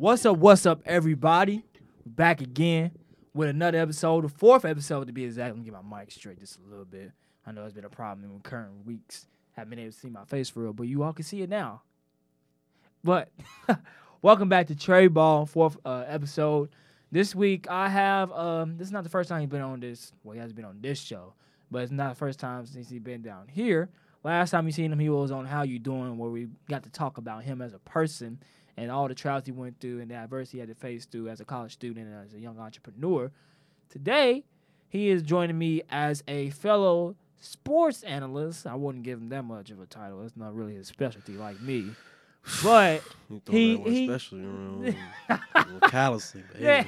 What's up, what's up, everybody? Back again with another episode, the fourth episode to be exact. Let me get my mic straight just a little bit. I know it's been a problem in the current weeks. Haven't been able to see my face for real, but you all can see it now. But welcome back to Tre Ball, fourth uh, episode. This week I have um this is not the first time he's been on this well, he hasn't been on this show, but it's not the first time since he's been down here. Last time you seen him, he was on How You Doing, where we got to talk about him as a person and all the trials he went through and the adversity he had to face through as a college student and as a young entrepreneur. Today, he is joining me as a fellow sports analyst. I wouldn't give him that much of a title. It's not really his specialty like me. But He- he- especially around callously, yeah,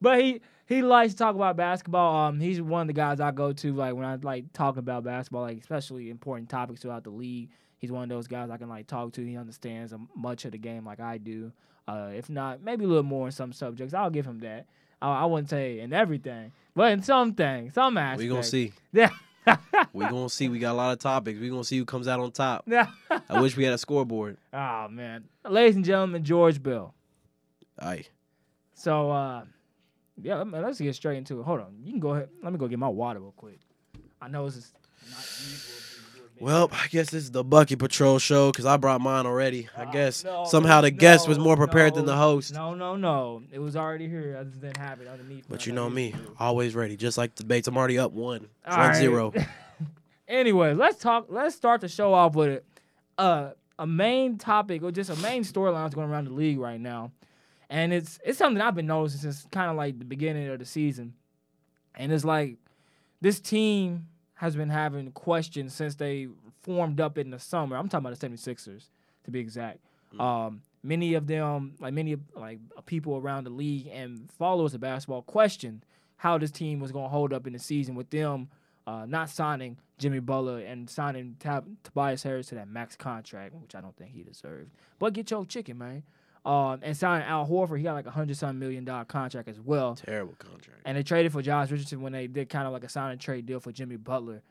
but he he likes to talk about basketball. Um, he's one of the guys I go to like when I like talking about basketball, like especially important topics throughout the league. He's one of those guys I can like talk to. He understands much of the game like I do. Uh, if not, maybe a little more in some subjects. I'll give him that. I, I wouldn't say in everything, but in some things, some aspects. We gonna see. Yeah. We gonna see. We got a lot of topics. We gonna see who comes out on top. Yeah. I wish we had a scoreboard. oh man, ladies and gentlemen, George Bell. Aye. So uh, yeah, let's get straight into it. Hold on, you can go ahead. Let me go get my water real quick. I know this is not usual. Well, I guess this is the Bucky Patrol show because I brought mine already. I Ah, guess no, somehow the guest was more prepared than the host. No, no, no. It was already here. I just didn't have it underneath. But you know me, always ready. Just like the debates, I'm already up one. All one right. zero. Anyway, let's talk. Let's start the show off with a uh, a main topic or just a main storyline that's going around the league right now, and it's it's something I've been noticing since kind of like the beginning of the season, and it's like this team has been having questions since they formed up in the summer. I'm talking about the 76ers to be exact. Um, many of them, like many of like people around the league and followers of basketball, questioned how this team was going to hold up in the season with them uh, not signing Jimmy Butler and signing Tab- Tobias Harris to that max contract, which I don't think he deserved. But get your chicken, man. Um, and signing Al Horford, he got like a hundred something million dollar contract as well. Terrible contract. And they traded for Josh Richardson when they did kind of like a sign and trade deal for Jimmy Butler.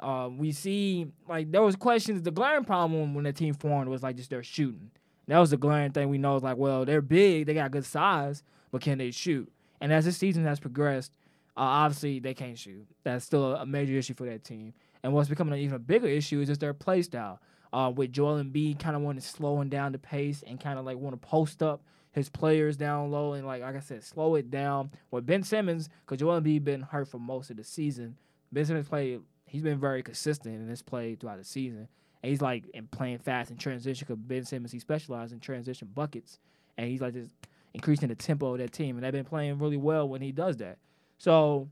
Um, we see like there was questions. The glaring problem when the team formed was like just their shooting. That was the glaring thing we know. Is like, well, they're big, they got good size, but can they shoot? And as this season has progressed, uh, obviously they can't shoot. That's still a major issue for that team. And what's becoming an even bigger issue is just their play style. Uh, with Joel Embiid kind of wanting to slowing down the pace and kind of like want to post up his players down low and like like I said, slow it down. With Ben Simmons, because Joel Embiid been hurt for most of the season. Ben Simmons played. He's been very consistent in his play throughout the season. And he's like in playing fast in transition. Because Ben Simmons he specializes in transition buckets, and he's like just increasing the tempo of that team. And they've been playing really well when he does that. So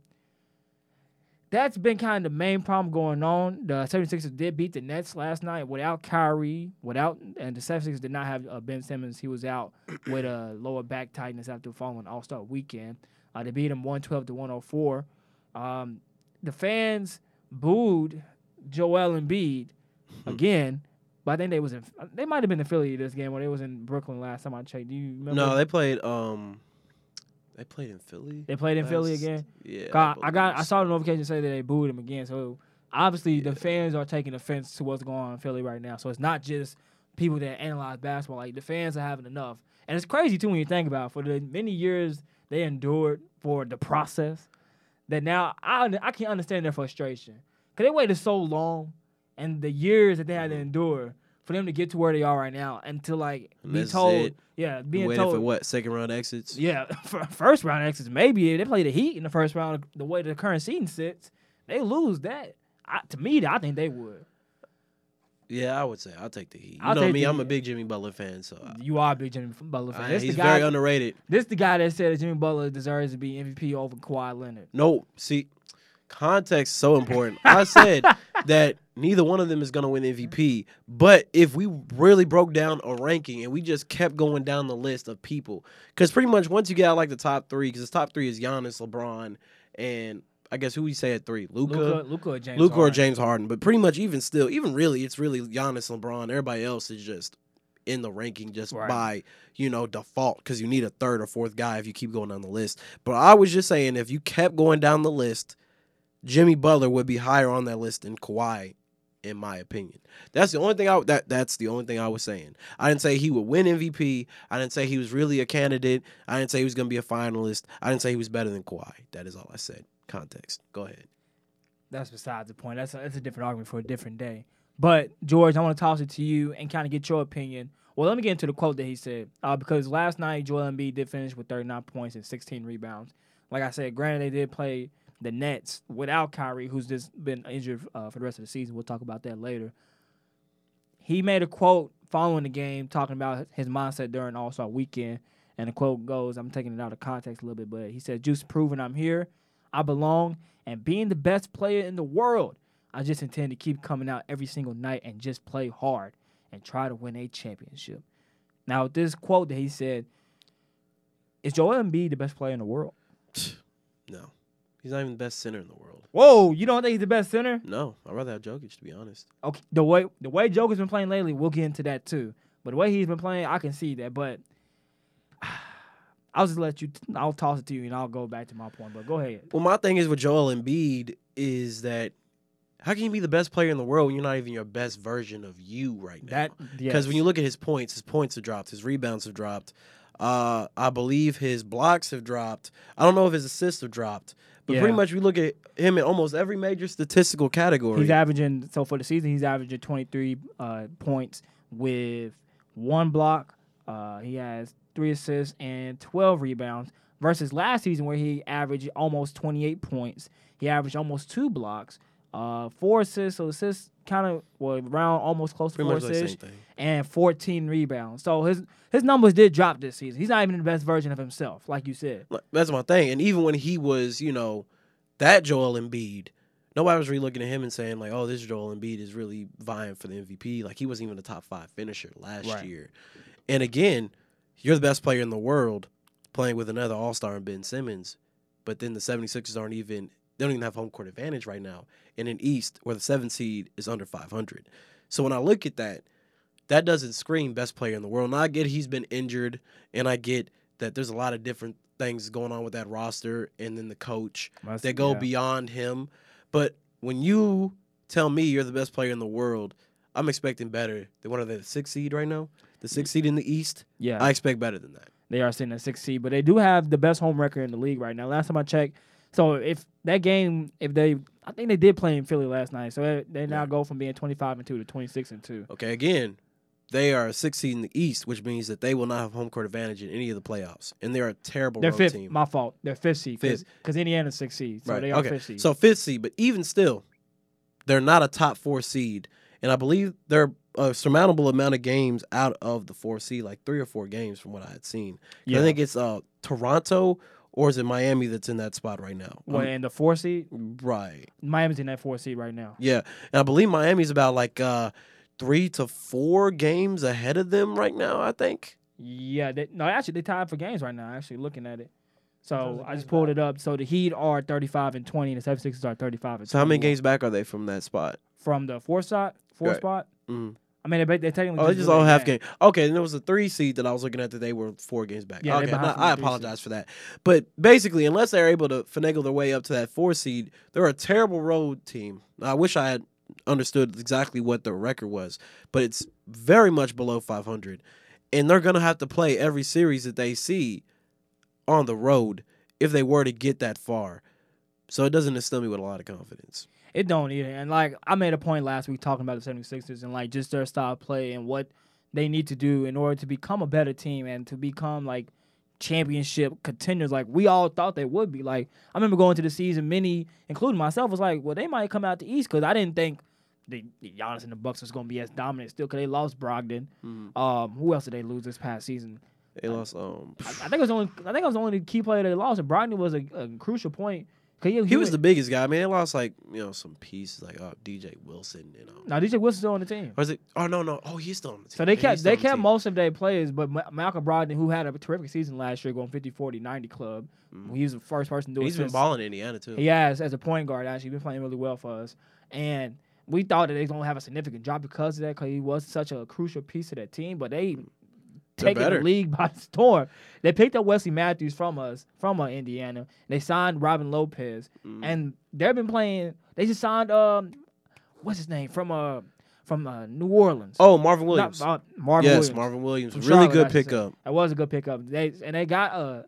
that's been kind of the main problem going on. The 76ers did beat the Nets last night without Kyrie, without and the 76ers did not have uh, Ben Simmons. He was out with a lower back tightness after following All Star weekend. Uh, they beat him 112 to 104. Um, the fans booed Joel Embiid again, but I think they was in. They might have been Philly this game, or they was in Brooklyn last time I checked. Do you remember? No, they played. Um, they played in Philly. They played in Philly again. Yeah. God, I got I saw the notification say that they booed him again. So obviously the fans are taking offense to what's going on in Philly right now. So it's not just people that analyze basketball. Like the fans are having enough, and it's crazy too when you think about it. for the many years they endured for the process. That now I I can understand their frustration because they waited so long, and the years that they had to Mhm. endure for them to get to where they are right now, and to like And be told, it. yeah, being waited told for what second round exits? yeah, first round exits maybe they play the Heat in the first round. The way the current season sits, they lose that. I, to me, I think they would. Yeah, I would say I'll take the Heat. You I'll know me, I'm a big Jimmy Butler fan, so I, You are a big Jimmy Butler fan. I- he's the guy. very underrated. this the guy that said that Jimmy Butler deserves to be MVP over Kawhi Leonard. No, see, context is so important. I said that neither one of them is going to win MVP, but if we really broke down a ranking and we just kept going down the list of people, because pretty much once you get out like the top three, because the top three is Giannis, LeBron, and I guess who we say at three, Luka, Luka. Luka or James. Luka or Harden. James Harden, but pretty much even still, even really, it's really Giannis, LeBron. Everybody else is just in the ranking just Right. by you know default because you need a third or fourth guy if you keep going down the list. But I was just saying, if you kept going down the list, Jimmy Butler would be higher on that list than Kawhi in my opinion. That's the only thing I that that's the only thing I was saying. I didn't say he would win MVP. I didn't say he was really a candidate. I didn't say he was going to be a finalist. I didn't say he was better than Kawhi. That is all I said. Context. Go ahead. That's besides the point. That's a, that's a different argument for a different day. But George, I want to toss it to you and kind of get your opinion. Well, let me get into the quote that he said uh, because last night Joel Embiid did finish with 39 points and 16 rebounds. Like I said, granted they did play the Nets without Kyrie, who's just been injured uh, for the rest of the season. We'll talk about that later. He made a quote following the game talking about his mindset during All Star Weekend, and the quote goes, "I'm taking it out of context a little bit, but he said, just proving I'm here, I belong, and being the best player in the world." I just intend to keep coming out every single night and just play hard and try to win a championship. Now, this quote that he said, is Joel Embiid the best player in the world? No. He's not even the best center in the world. Whoa, you don't think he's the best center? No, I'd rather have Jokic to be honest. Okay, the way the way Joker's been playing lately, we'll get into that too. But the way he's been playing, I can see that. But I'll just let you. I'll toss it to you, and I'll go back to my point. But go ahead. Well, my thing is with Joel Embiid is that how can you be the best player in the world when you're not even your best version of you right now? Because when you look at his points, his points have dropped, his rebounds have dropped. Uh, I believe his blocks have dropped. I don't know if his assists have dropped, but pretty much we look at him in almost every major statistical category. He's averaging so for the season he's averaging 23 uh, points with one block. Uh, he has three assists and 12 rebounds versus last season where he averaged almost 28 points. He averaged almost two blocks, uh, four assists. So assists kind of well around almost close to four much like the same assists and 14 rebounds. So his his numbers did drop this season. He's not even the best version of himself, like you said. That's my thing. And even when he was, you know, that Joel Embiid, nobody was really looking at him and saying like, "Oh, this Joel Embiid is really vying for the MVP." Like he wasn't even a top five finisher last Right. year. And again, you're the best player in the world playing with another All Star in Ben Simmons, but then the 76ers aren't even. They don't even have home court advantage right now in an East where the seven seed is under 500. So when I look at that, that doesn't scream best player in the world. And I get he's been injured, and I get that there's a lot of different things going on with that roster and then the coach that go Yeah. beyond him. But when you tell me you're the best player in the world, I'm expecting better than one of the six seed right now. The six seed in the East, Yeah, I expect better than that. They are sitting at six seed, but they do have the best home record in the league right now. Last time I checked, so if that game, if they, I think they did play in Philly last night, so they, they now Yeah. go from being twenty five and two to twenty six and two. Okay, again, they are a six seed in the East, which means that they will not have home court advantage in any of the playoffs, and they're a terrible They're road fifth. team. My fault. They're fifth seed Fifth. because Indiana's six seed, so right. they are okay. fifth seed. So fifth seed, but even still, they're not a top four seed, and I believe they're a surmountable amount of games out of the four seed, like three or four games from what I had seen. yeah, I think it's uh Toronto or is it Miami that's in that spot right now? well, Um, and the four seed, right. Miami's in that four seed right now. Yeah, and I believe Miami's about like uh three to four games ahead of them right now. I think. Yeah, they, no, actually they tied for games right now. Actually, looking at it. So I just pulled back? it up. So the Heat are 35 and 20, and the 76ers are 35 and So how many games back are they from that spot? from the four spot? Four Right. spot. Mm. I mean, they, they technically Oh, they just all half game. Okay, and there was a three seed that I was looking at that they were four games back. Yeah, okay, no, I apologize for that. But basically, unless they're able to finagle their way up to that four seed, they're a terrible road team. I wish I had understood exactly what the record was, but it's very much below 500, and they're gonna have to play every series that they see on the road if they were to get that far. So it doesn't instill me with a lot of confidence. It don't either. And like I made a point last week talking about the 76ers and like just their style of play and what they need to do in order to become a better team and to become like championship contenders like we all thought they would be. Like I remember going to the season, many, including myself, was like, well, they might come out the East because I didn't think the, Giannis and the Bucks was going to be as dominant still because they lost Brogdon. Um, who else did they lose this past season? They lost. Um, I, I think it was only I think it was only the key player they lost, and Brogdon was a, a crucial point. He, he was the biggest guy. I mean, they lost like you know some pieces like uh, DJ Wilson. You know. Now DJ Wilson's still on the team. Or is it? Oh no, no. Oh, he's still on the team. So they kept they the kept team. most of their players, but Ma- Malcolm Brogdon, who had a terrific season last year, going 50, 40, 90 club. Mhm. He was the first person to do it. He's been balling in Indiana too. He has as a point guard. Actually, been playing really well for us, and we thought that they was gonna have a significant drop because of that, because he was such a crucial piece of that team. But they They're taking the league by storm. They picked up Wesley Matthews from us, from uh, Indiana. They signed Robin Lopez, Mhm. and they've been playing. They just signed um, what's his name from uh from uh, New Orleans. Oh, Marvin Not- Williams. uh, Marvin yes, Williams. Marvin Williams. From Really Charlotte, good pickup. That was a good pickup. They and they got a,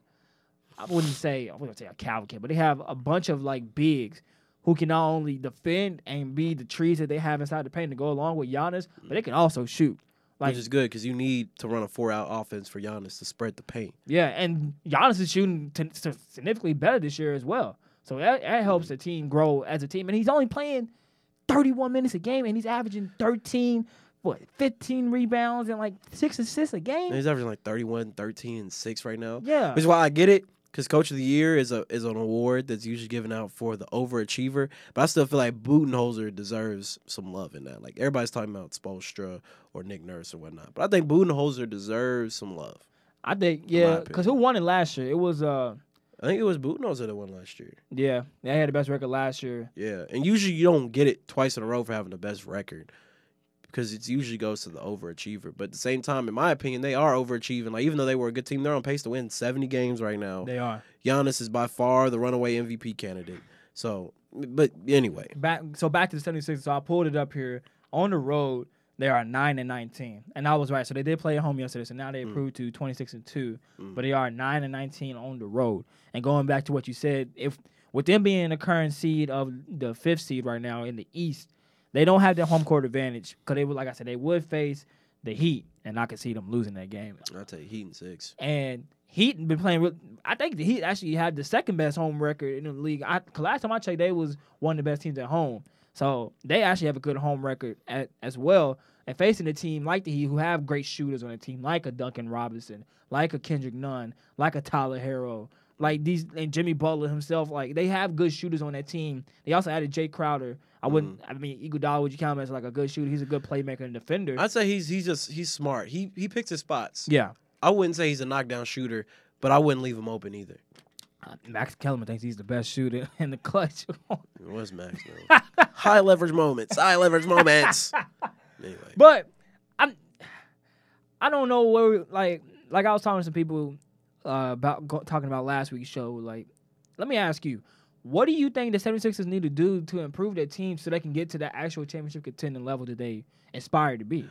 I wouldn't say I wouldn't say a cavalcade, but they have a bunch of like bigs who can not only defend and be the trees that they have inside the paint to go along with Giannis, but they can also shoot. Like which is good because you need to run a four-out offense for Giannis to spread the paint. yeah, and Giannis is shooting t- t- significantly better this year as well. So that, that helps mm-hmm. the team grow as a team. And he's only playing 31 minutes a game, and he's averaging 13, what, 15 rebounds and like six assists a game. And he's averaging like 31, 13, and six right now. Yeah. Which is why I get it. Because Coach of the Year is a is an award that's usually given out for the overachiever, but I still feel like Budenholzer deserves some love in that. Like everybody's talking about Spoelstra or Nick Nurse or whatnot, but I think Budenholzer deserves some love. I think yeah, because who won it last year? It was uh I think it was Budenholzer that won last year. yeah, they had the best record last year. Yeah, and usually you don't get it twice in a row for having the best record because it usually goes to the overachiever. But at the same time, in my opinion, they are overachieving. Like even though they were a good team, they're on pace to win seventy games right now. They are Giannis is by far the runaway MVP candidate. So, but anyway, back. So back to the 76ers. So I pulled it up here on the road. They are nine and 19, and I was right. So they did play at home yesterday. So now they Mm. improved to 26 and two, Mm. but they are nine and 19 on the road. And going back to what you said, if with them being the current seed of the fifth seed right now in the East, they don't have the home court advantage because they would, like I said, they would face the Heat, and I could see them losing that game. I'll tell you, Heat and six. And Heat been playing. Real, I think the Heat actually had the second best home record in the league. I, 'cause last time I checked, they was one of the best teams at home. So they actually have a good home record at, as well. And facing a team like the Heat, who have great shooters on the team, like a Duncan Robinson, like a Kendrick Nunn, like a Tyler Herro, like these and Jimmy Butler himself, like they have good shooters on that team. They also added Jay Crowder. I wouldn't. I mean, Iguodala, would you count him as like a good shooter? He's a good playmaker and defender. I'd say he's he's just he's smart. He he picks his spots. yeah. I wouldn't say he's a knockdown shooter, but I wouldn't leave him open either. Uh, Max Kellerman thinks he's the best shooter in the clutch. It was Max. high leverage moments. High leverage moments. Anyway, But I'm I don't know where we, like like I was talking to some people uh, about go, talking about last week's show. Like, let me ask you, what do you think the 76ers need to do to improve their team so they can get to that actual championship contending level that they aspire to be?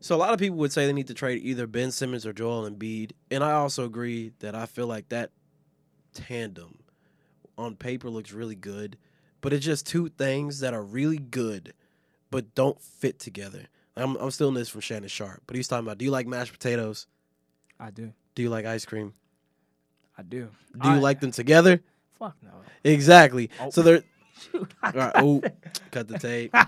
so a lot of people would say they need to trade either Ben Simmons or Joel Embiid, and I also agree that I feel like that tandem on paper looks really good, but it's just two things that are really good, but don't fit together. I'm I'm stealing this from Shannon Sharpe, but he's talking about: Do you like mashed potatoes? I do. Do you like ice cream? I do. Do you I- like them together? Fuck no. Exactly. Oh. So they're Shoot. all right, ooh, cut the tape.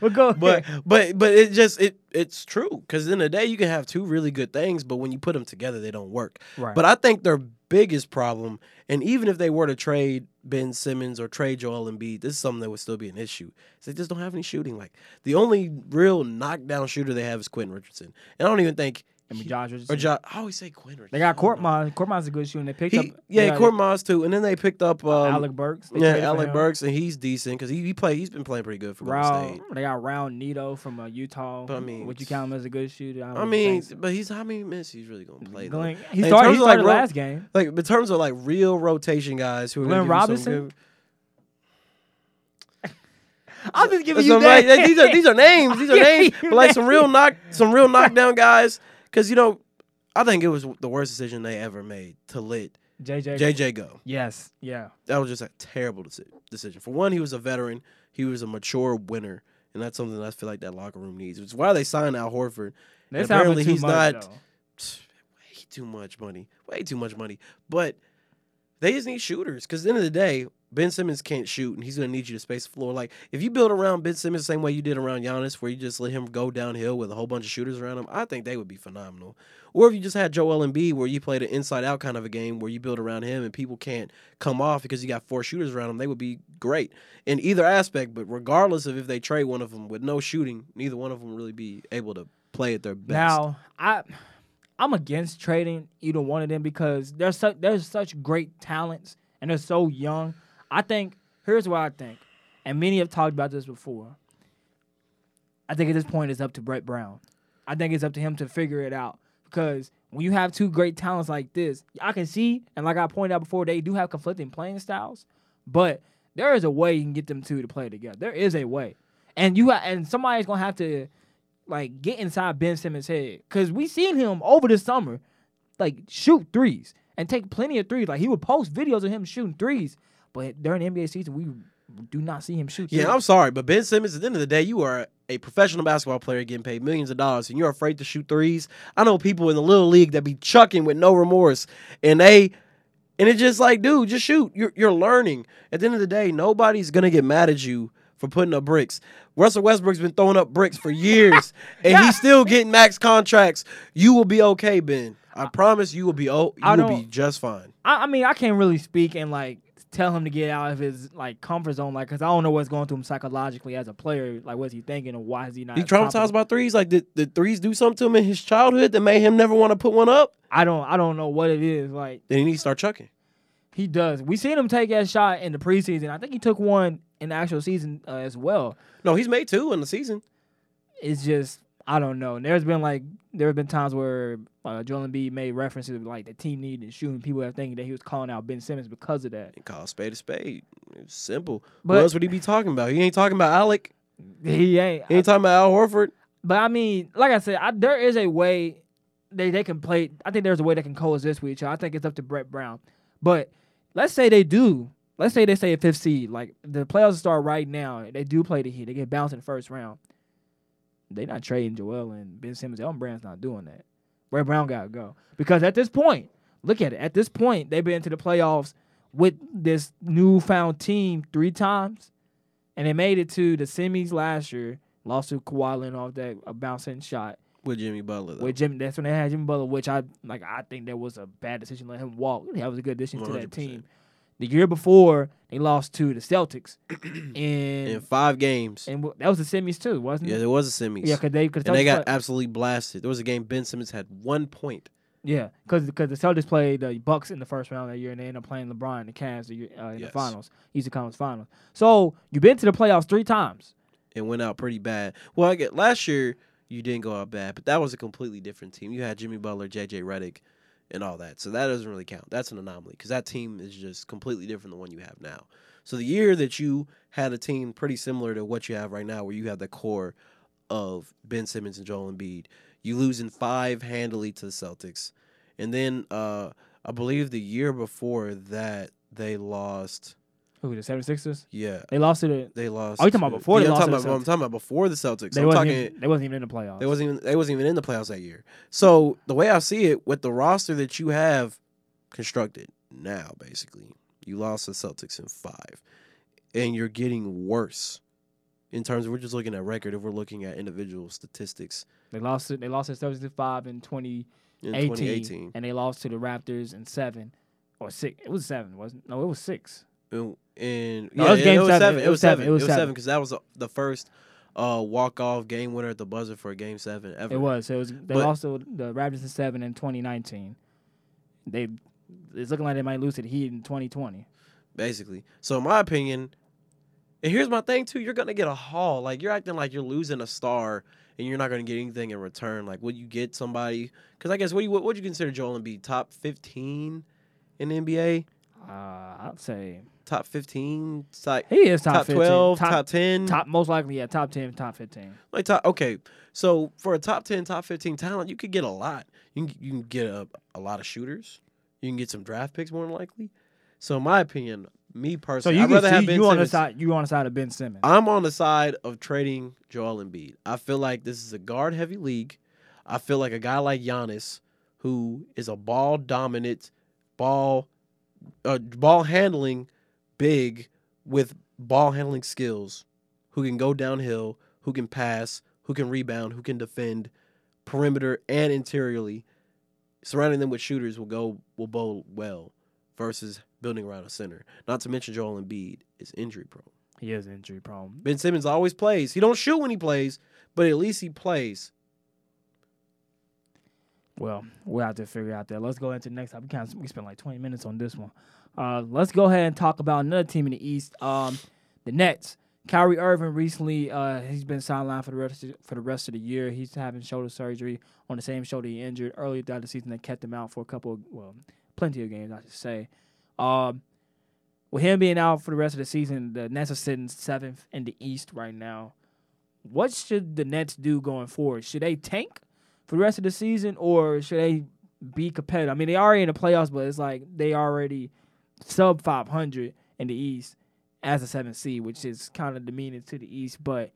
We'll go. But but but it just it it's true because in the day you can have two really good things, but when you put them together, they don't work. right. But I think their biggest problem, and even if they were to trade Ben Simmons or trade Joel Embiid, this is something that would still be an issue. Is they just don't have any shooting. Like the only real knockdown shooter they have is Quentin Richardson, and I don't even think I mean, Josh Richardson. or Josh. I always say Quentin. Richardson. they got I. Courtmont. Courtmont's a good shooter. They picked He, up. yeah, got, too, and then they picked up um, Alec Burks. They yeah, Alec. Burks, and he's decent because he, he play he's been playing pretty good for Golden State. they got Raul Neto from uh, Utah. But I mean, would you count him as a good shooter? I wouldn't mean, but he's how many minutes he's really gonna play? Though? Glenn, he started, he like, started ro- last game. Like in terms of like real rotation guys who are Glenn gonna give you Robinson? I'm just giving So, you like, that. these are these are names. These are names. But like some real knock, some real knockdown guys. Because you know, I think it was the worst decision they ever made to let JJ. JJ go. Yes. Yeah. That was just a terrible deci- decision. For one, he was a veteran. He was a mature winner, and that's something that I feel like that locker room needs. Is why they signed Al Horford. Apparently he's much, not- though. way too much money. Way too much money. But they just need shooters. Because at the end of the day, Ben Simmons can't shoot, and he's going to need you to space the floor. Like, if you build around Ben Simmons the same way you did around Giannis, where you just let him go downhill with a whole bunch of shooters around him, I think they would be phenomenal. Or if you just had Joel Embiid, where you played an inside out kind of a game where you build around him and people can't come off because you got four shooters around him, they would be great in either aspect. But regardless of if they trade one of them with no shooting, neither one of them really be able to play at their best. Now, I I'm against trading either one of them because there's such there's such great talents and they're so young. I think here's what I think, and many have talked about this before. I think at this point it's up to Brett Brown. I think it's up to him to figure it out because when you have two great talents like this, I can see and like I pointed out before, they do have conflicting playing styles, but there is a way you can get them two to play together. There is a way. and you ha- and somebody's gonna have to like get inside Ben Simmons' head because we seen him over the summer, like shoot threes and take plenty of threes. Like he would post videos of him shooting threes, but during the NBA season, we do not see him shoot. Yeah, threes. I'm sorry, but Ben Simmons, at the end of the day, you are a professional basketball player getting paid millions of dollars, and you're afraid to shoot threes. I know people in the little league that be chucking with no remorse, and they, and it's just like, dude, just shoot. You're you're learning. At the end of the day, nobody's gonna get mad at you for putting up bricks. Russell Westbrook's been throwing up bricks for years, and Yeah. he's still getting max contracts. You will be okay, Ben. I promise you will be. Oh, you will be just fine. I, I mean, I can't really speak and like tell him to get out of his like comfort zone, like because I don't know what's going through him psychologically as a player. Like, what's he thinking, or why is he not? He traumatized confident? by threes. Like, did, did threes do something to him in his childhood that made him never want to put one up? I don't. I don't know what it is. Like Then he needs to start chucking. he does. We seen him take that shot in the preseason. I think he took one in the actual season uh, as well. No, he's made two in the season. It's just I don't know. And there's been like there have been times where uh, Joel Embiid made references like the team needed shooting. People are thinking that he was calling out Ben Simmons because of that. And call a spade a spade. It's simple. But- what else would he be talking about? He ain't talking about Alec. He ain't. He ain't talking about Al Horford. But I mean, like I said, I, there is a way they they can play. I think there's a way they can coexist with each other. I think it's up to Brett Brown. But let's say they do. Let's say they say a fifth seed. Like the playoffs start right now. They do play the Heat. They get bounced in the first round. They not trading Joel and Ben Simmons. Elton Brand's not doing that. Brett Brown gotta go because at this point, look at it. At this point, they've been to the playoffs with this newfound team three times, and they made it to the semis last year. Lost to Kawhi Leonard off that a bouncing shot With Jimmy Butler, though. with Jimmy. That's when they had Jimmy Butler, which I like. I think that was a bad decision. to Let him walk. That was a good addition to that team. The year before, they lost to the Celtics, in and five games. and that was the semis too, wasn't it? Yeah, there was a semis. Yeah, because they cause the and they got play- absolutely blasted. There was a game Ben Simmons had one point. yeah, because the Celtics played the Bucks in the first round that year, and they ended up playing LeBron and the Cavs the year, uh, in Yes. the finals, Eastern Conference Finals. So you've been to the playoffs three times. and went out pretty bad. Well, I get last year you didn't go out bad, but that was a completely different team. You had Jimmy Butler, JJ Redick, and all that. So that doesn't really count. That's an anomaly because that team is just completely different than the one you have now. So the year that you had a team pretty similar to what you have right now, where you have the core of Ben Simmons and Joel Embiid, you lose in five handily to the Celtics, and then uh, I believe the year before that they lost. Who the 76ers? Yeah, They lost to the. they lost. Oh, you talking about before they I'm lost talking about, I'm talking about before the Celtics. They I'm wasn't, talking. even, they wasn't even in the playoffs. They wasn't even they wasn't even in the playoffs that year. So the way I see it, with the roster that you have constructed now, basically, you lost the Celtics in five, and you're getting worse in terms of we're just looking at record. If we're looking at individual statistics They lost it. They lost to 75 in 2018, in 2018, and they lost to the Raptors in seven or six. It was seven, wasn't? it? No, it was six. And No, yeah, it was game it was seven. It was seven. It was seven. because that was the first uh, walk off game winner at the buzzer for a game seven ever. It was. It was. They But- lost the Raptors in seven in 2019. They. It's looking like they might lose to the Heat in 2020. basically. So in my opinion, and here's my thing too, you're gonna get a haul. Like you're acting like you're losing a star and you're not gonna get anything in return. Like would you get somebody? Because I guess what do you what would you consider Joel Embiid top 15 in the NBA? Uh, I'd say Top 15, top, he is top, top 15. 12, top, top 10, top most likely yeah, top 10, top 15. like top. Okay, so for a top 10, top 15 talent, you could get a lot. You can, you can get a, a lot of shooters. You can get some draft picks more than likely. So in my opinion, me So personally, you I'd rather see have Ben you on the side. You on the side of Ben Simmons. I'm on the side of trading Joel Embiid. I feel like this is a guard heavy league. I feel like a guy like Giannis, who is a ball dominant, ball, uh, ball handling, big with ball handling skills, who can go downhill, who can pass, who can rebound, who can defend, perimeter and interiorly. Surrounding them with shooters will go will bode well, versus building around a center. Not to mention Joel Embiid is injury prone. he is injury prone. Ben Simmons always plays. He don't shoot when he plays, but at least he plays. Well, we'll have to figure out that. Let's go into the next topic. We we spent like 20 minutes on this one. Uh, let's go ahead and talk about another team in the East. Um, the Nets. Kyrie Irving recently uh, he's been sidelined for the rest of, for the rest of the year. He's having shoulder surgery on the same shoulder he injured earlier throughout the season that kept him out for a couple of, well, plenty of games I should say. Um, with him being out for the rest of the season, the Nets are sitting seventh in the East right now. what should the Nets do going forward? Should they tank for the rest of the season, or should they be competitive? I mean, they already in the playoffs, but it's like they already sub 500 in the East as a seventh seed, which is kind of demeaning to the East. But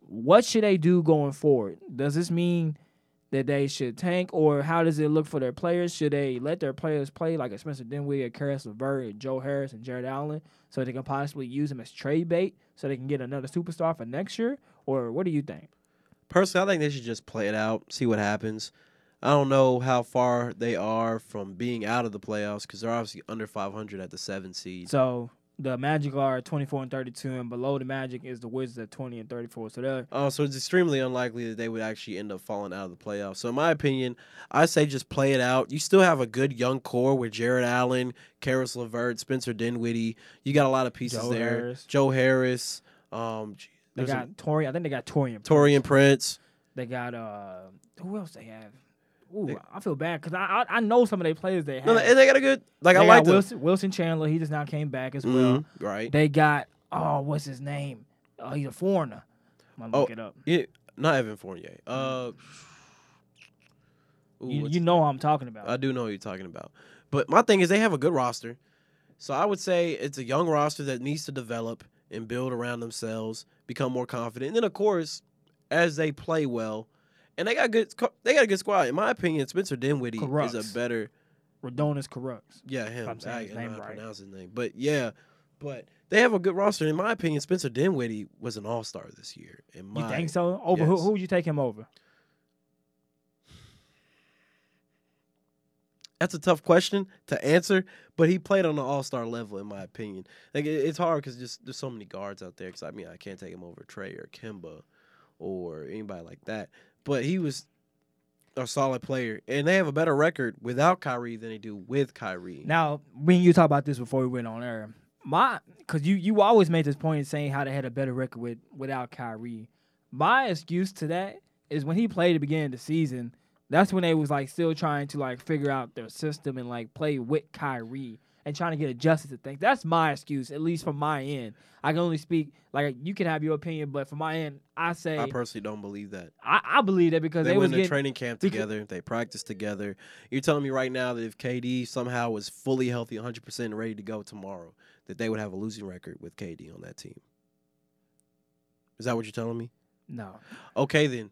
what should they do going forward? Does this mean that they should tank, or how does it look for their players? Should they let their players play like a Spencer Dinwiddie, a Caris LeVert, and Joe Harris, and Jarrett Allen, so they can possibly use them as trade bait, so they can get another superstar for next year? Or what do you think? Personally, I think they should just play it out, see what happens. I don't know how far they are from being out of the playoffs because they're obviously under 500 at the seven seed. So the Magic are 24 and 32, and below the Magic is the Wizards at 20 and 34. So they're Oh, so it's extremely unlikely that they would actually end up falling out of the playoffs. So in my opinion, I say just play it out. You still have a good young core with Jarrett Allen, Caris LeVert, Spencer Dinwiddie. You got a lot of pieces Joe there. Harris. Joe Harris. Um, they there's a- got Taurean. I think they got Taurean. Taurean Prince. They got uh, who else they have? Ooh, They- I feel bad because I, I I know some of their players they have. No, and they got a good like they I like. Wilson, Wilson Chandler. He just now came back as well. Mhm, right. They got oh, what's his name? Oh, he's a foreigner. I'm gonna Oh, look it up. Yeah, not Evan Fournier. Uh, ooh, You, you know I'm talking about. I do know you're talking about. But my thing is they have a good roster. So I would say it's a young roster that needs to develop and build around themselves, become more confident. And then of course, as they play well, and they got good they got a good squad. In my opinion, Spencer Dinwiddie is a better Rodions Kurucs. yeah, him. I'm saying I his don't know name how to right. pronounce his name. But yeah, but they have a good roster. In my opinion, Spencer Dinwiddie was an all star this year. In my You think so? Over who? Who would you take him over? That's a tough question to answer, but he played on the All Star level, in my opinion. Like it, it's hard because just there's so many guards out there. Because I mean, I can't take him over Trae or Kemba or anybody like that. But he was a solid player, and they have a better record without Kyrie than they do with Kyrie. Now, when you talk about this before we went on air, my because you you always made this point in saying how they had a better record with without Kyrie. My excuse to that is when he played at the beginning of the season, that's when they was like still trying to like figure out their system and like play with Kyrie and trying to get adjusted to things. That's my excuse, at least from my end. I can only speak like you can have your opinion, but from my end, I say I I, personally don't believe that. I, believe that because They, they, went to getting training camp because- together. They practiced together. You're telling me right now that if KD somehow was fully healthy, 100 percent ready to go tomorrow, that they would have a losing record with KD on that team. Is that what you're telling me? no. Okay, then.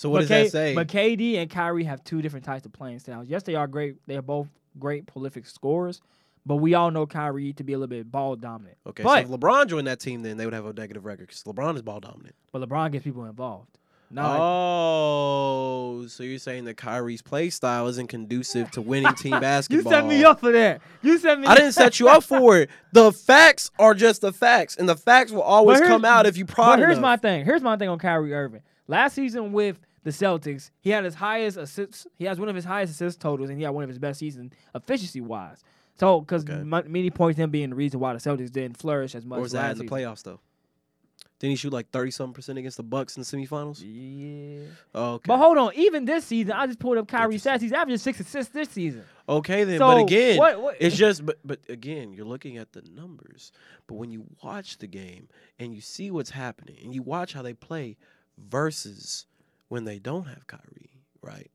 So what but does K- that say? But KD and Kyrie have two different types of playing styles. Yes, they are great. They are both great prolific scorers, but we all know Kyrie to be a little bit ball dominant. okay, but- so if LeBron joined that team, then they would have a negative record because LeBron is ball dominant. But LeBron gets people involved. Not like- oh, so you're saying that Kyrie's play style isn't conducive to winning team basketball? you set me up for that. You set me. I didn't set you up for it. The facts are just the facts, and the facts will always come out if you But prod here's enough. my thing. Here's my thing on Kyrie Irving. Last season with the Celtics, he had his highest assists. He has one of his highest assist totals, and he had one of his best seasons efficiency wise. So, because Okay. many points him being the reason why the Celtics didn't flourish as much. Or was that in the season. playoffs though? Didn't he shoot like thirty something percent against the Bucks in the semifinals? Yeah. Oh, okay. But hold on, even this season, I just pulled up Kyrie stats. He's averaging six assists this season. Okay then, So but again, what- what- it's just but but again, you're looking at the numbers. But when you watch the game and you see what's happening and you watch how they play versus when they don't have Kyrie, right?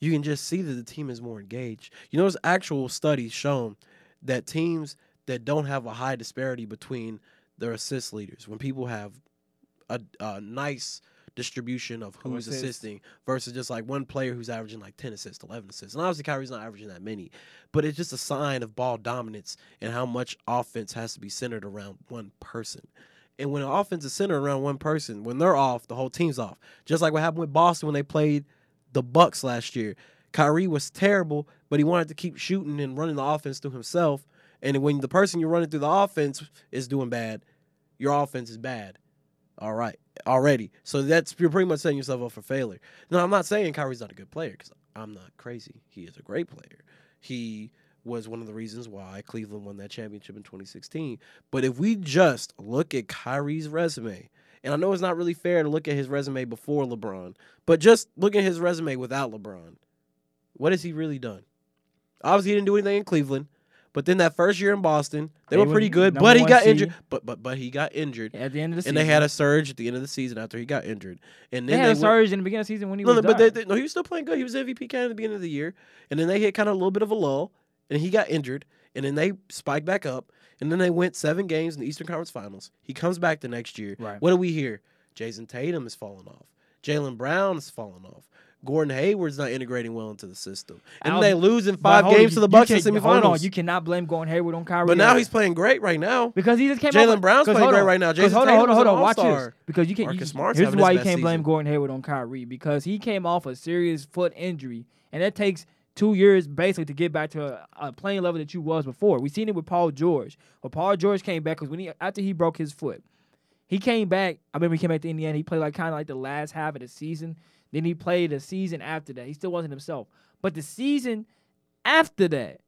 You can just see that the team is more engaged. You know, there's actual studies shown that teams that don't have a high disparity between their assist leaders, when people have a, a nice distribution of who's assists. assisting versus just like one player who's averaging like 10 assists, 11 assists. And obviously Kyrie's not averaging that many, but it's just a sign of ball dominance and how much offense has to be centered around one person. And when an offense is centered around one person, when they're off, the whole team's off. Just like what happened with Boston when they played the Bucks last year. Kyrie was terrible, but he wanted to keep shooting and running the offense through himself. And when the person you're running through the offense is doing bad, your offense is bad. All right, already. So that's you're pretty much setting yourself up for failure. Now, I'm not saying Kyrie's not a good player because I'm not crazy. He is a great player. He was one of the reasons why Cleveland won that championship in 2016. But if we just look at Kyrie's resume, and I know it's not really fair to look at his resume before LeBron, but just look at his resume without LeBron. What has he really done? Obviously, he didn't do anything in Cleveland, But then that first year in Boston, they, They were pretty good. But he got seed. injured. But but but he got injured, At the end of the and season, they had a surge at the end of the season after he got injured. And then they had they, a went, surge in the beginning of the season when he no, was but they, they- no, he was still playing good. He was MVP candidate at the beginning of the year, and then they hit kind of a little bit of a lull, and he got injured, and then they spiked back up, and then they went seven games in the Eastern Conference Finals. He comes back the next year. Right. What do we hear? Jayson Tatum is falling off. Jaylen Brown is falling off. Gordon Hayward's not integrating well into the system, and they lose in five games to the Bucks in semifinals. Hold on, you cannot blame Gordon Hayward on Kyrie. but now he's playing great right now. because he just came. Jaylen Brown's playing great on, right now. Jason hold on, hold on, hold on. Watch this. Because you can't. Marcus you, Smart's here's why you can't blame season. Gordon Hayward on Kyrie because he came off a serious foot injury, and that takes two years basically to get back to a, a playing level that you was before. We seen it with Paul George. When Paul George came back, because when he after he broke his foot, he came back. I remember he came back to Indiana. He played like kind of like the last half of the season. Then he played the season after that. He still wasn't himself. But the season after that,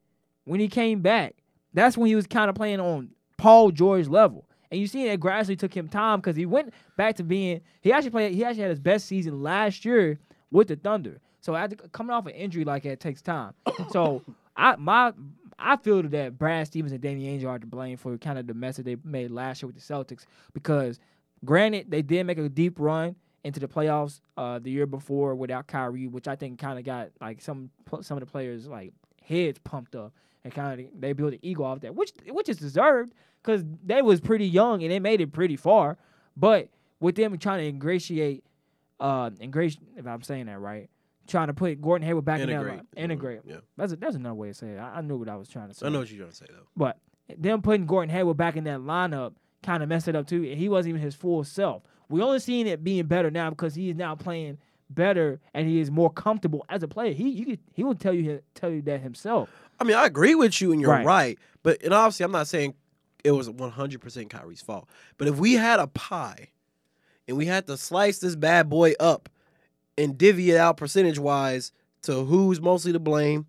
when he came back, that's when he was kind of playing on Paul George level. And you see that gradually took him time because he went back to being he actually played he actually had his best season last year with the Thunder. So after coming off an injury like that takes time. So I my I feel that Brad Stevens and Danny Ainge are to blame for kind of the mess that they made last year with the Celtics because granted they did make a deep run into the playoffs uh, the year before without Kyrie, which I think kind of got like some some of the players like heads pumped up and kind of they built an ego off that, which which is deserved because they was pretty young and they made it pretty far. But with them trying to ingratiate, uh, ingratiate if I'm saying that right, trying to put Gordon Hayward back in Integrate. that line, integrate. Yeah. That's a, that's another way to say it. I, I knew what I was trying to say. I know what you're trying to say though. But them putting Gordon Hayward back in that lineup kind of messed it up too. And he wasn't even his full self. We only seeing it being better now because he is now playing better and he is more comfortable as a player. He you could, he will tell you tell you that himself. I mean, I agree with you, and you're Right. right. But and obviously, I'm not saying it was 100% Kyrie's fault. But if we had a pie, and we had to slice this bad boy up, and divvy it out percentage wise to who's mostly to blame,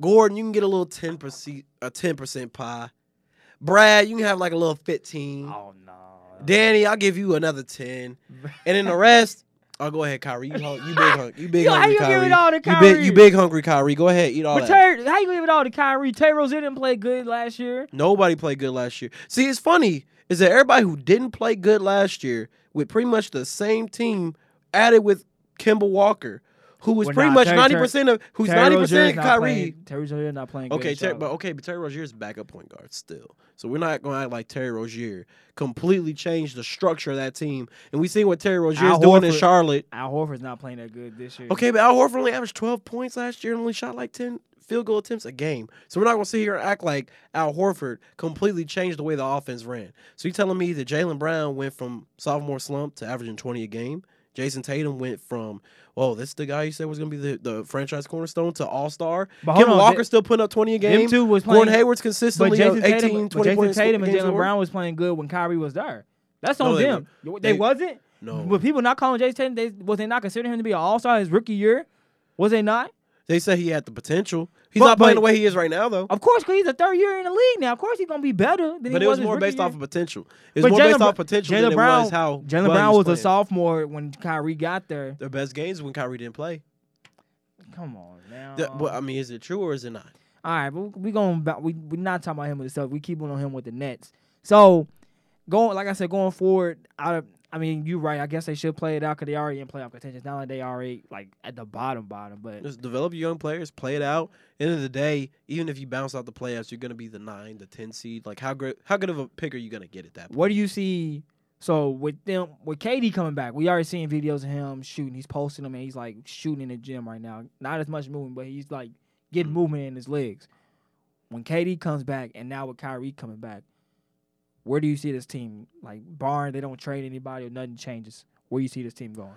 Gordon, you can get a little 10 percent a 10 percent pie. Brad, you can have like a little 15. Oh no. Danny, I'll give you another 10. And then the rest, oh, go ahead, Kyrie. You, hung- you big, hung- you big Yo, how hungry, you give it all to You big, Kyrie? you big hungry, Kyrie. Go ahead, eat all But that. How you give it all to Kyrie? Tay Rozier didn't play good last year. Nobody played good last year. See, it's funny is that everybody who didn't play good last year with pretty much the same team added with Kemba Walker, who was Well, pretty nah, much ninety percent of who's ninety percent Kyrie. playing- Terry Rozier not playing. Okay, in Ter- Charlotte. but okay, but Terry Rozier is backup point guard still, so we're not going to act like Terry Rozier completely changed the structure of that team. And we see what Terry Rozier is Al doing in Charlotte. Al Horford's not playing that good this year. Okay, but Al Horford only averaged 12 points last year and only shot like 10 field goal attempts a game. So we're not going to sit here and act like Al Horford completely changed the way the offense ran. So you telling me that Jaylen Brown went from sophomore slump to averaging 20 a game? Jayson Tatum went from, oh, this is the guy you said was going to be the, the franchise cornerstone to all star. But Kim on, Walker they- still putting up 20 a game. Them two was playing. Gordon Hayward's But consistently Jason 18, Tatum, 20 but Jason points. Tatum and Jalen. Brown was playing good when Kyrie was there. That's No, on they them. They, They- wasn't. No. But people not calling Jayson Tatum. They was they not considering him to be an All Star his rookie year? Was they not? They said he had the potential. He's But- not playing but- the way he is right now, though. Of course, because he's a third year in the league now. Of course, he's gonna be better than But it was his more based year. off of potential. It was more based off potential Jalen than Brown, it was how Jalen well Brown was a sophomore when Kyrie got there. Their best games when Kyrie didn't play. Come on now. The- well, I mean, is it true or is it not? All right, but we going we we not talking about him with the stuff. We keep on him with the Nets. So going like I said, going forward, I I mean you're right. I guess they should play it out because they already in playoff contention. It's not like they already like at the bottom bottom. But Just develop your young players, play it out. End of the day, even if you bounce out the playoffs, you're gonna be the nine, the ten seed. Like how great, how good of a pick are you gonna get at that? Point? what do you see? So with them with KD coming back, we already seen videos of him shooting. He's posting them and he's like shooting in the gym right now. Not as much movement, but he's like getting mm. movement in his legs. When KD comes back and now with Kyrie coming back, where do you see this team? Like barring they don't trade anybody or nothing changes. Where do you see this team going?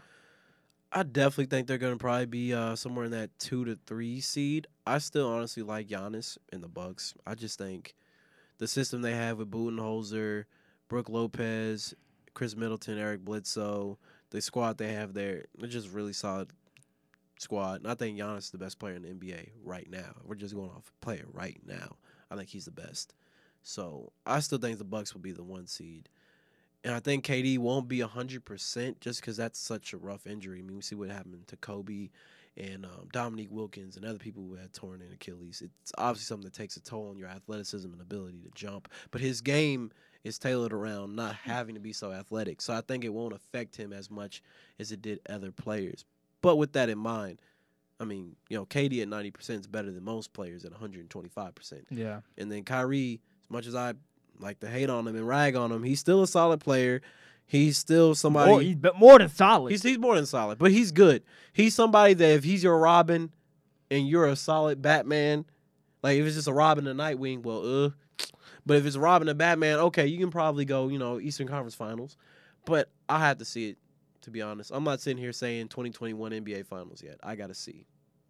I definitely think they're gonna probably be uh, somewhere in that two to three seed. I still honestly like Giannis and the Bucks. I just think the system they have with Budenholzer, Brook Lopez, Khris Middleton, Eric Bledsoe, the squad they have there, they're just really solid squad. And I think Giannis is the best player in the NBA right now. We're just going off player right now. I think he's the best. So I still think the Bucks will be the one seed. And I think KD won't be 100% just because that's such a rough injury. I mean, we see what happened to Kobe and um, Dominique Wilkins and other people who had torn in Achilles. It's obviously something that takes a toll on your athleticism and ability to jump. But his game is tailored around not having to be so athletic. So I think it won't affect him as much as it did other players. But with that in mind, I mean, you know, KD at 90% is better than most players at 125%. Yeah. And then Kyrie, as much as I like to hate on him and rag on him, he's still a solid player. He's still somebody. More, he's but more than solid. He's he's more than solid, but he's good. He's somebody that if he's your Robin and you're a solid Batman, like if it's just a Robin and Nightwing, well, uh. But if it's Robin and Batman, okay, you can probably go, you know, Eastern Conference Finals. But I have to see it, to be honest. I'm not sitting here saying 2021 NBA Finals yet. I got to see.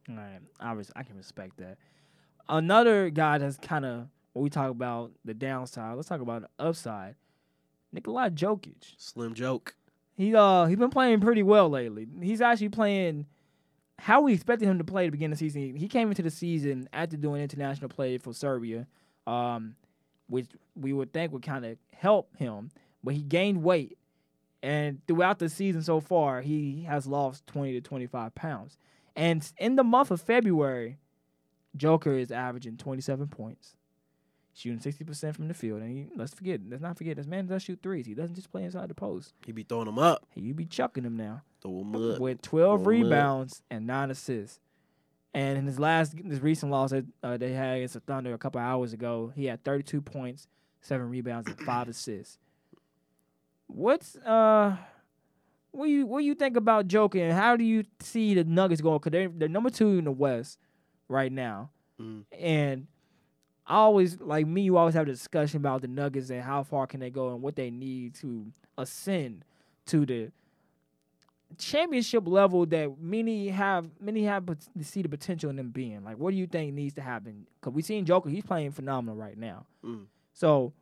All right, I res- I can respect that. Another guy that's kind of when we talk about the downside, let's talk about the upside. Nikola Jokic. Slim joke. He uh he's been playing pretty well lately. He's actually playing how we expected him to play to begin the season. He came into the season after doing international play for Serbia, um, which we would think would kind of help him, but he gained weight. And throughout the season so far, he has lost 20 to 25 pounds. And in the month of February, Joker is averaging 27 points, shooting 60% from the field. And he, let's forget, let's not forget, this man does shoot threes. He doesn't just play inside the post. He be throwing them up. He be chucking them now Throw them up. with 12 Oh, man. rebounds and nine assists. And in his last, this recent loss that uh, they had against the Thunder a couple hours ago, he had 32 points, seven rebounds, and five assists. What's uh, what you what you think about Joker and how do you see the Nuggets going? Because they're they're number two in the West right now, Mm. and I always like me. You always have a discussion about the Nuggets and how far can they go and what they need to ascend to the championship level that many have many have pot- see the potential in them being. Like, what do you think needs to happen? Because we seen Joker, he's playing phenomenal right now. Mm. So,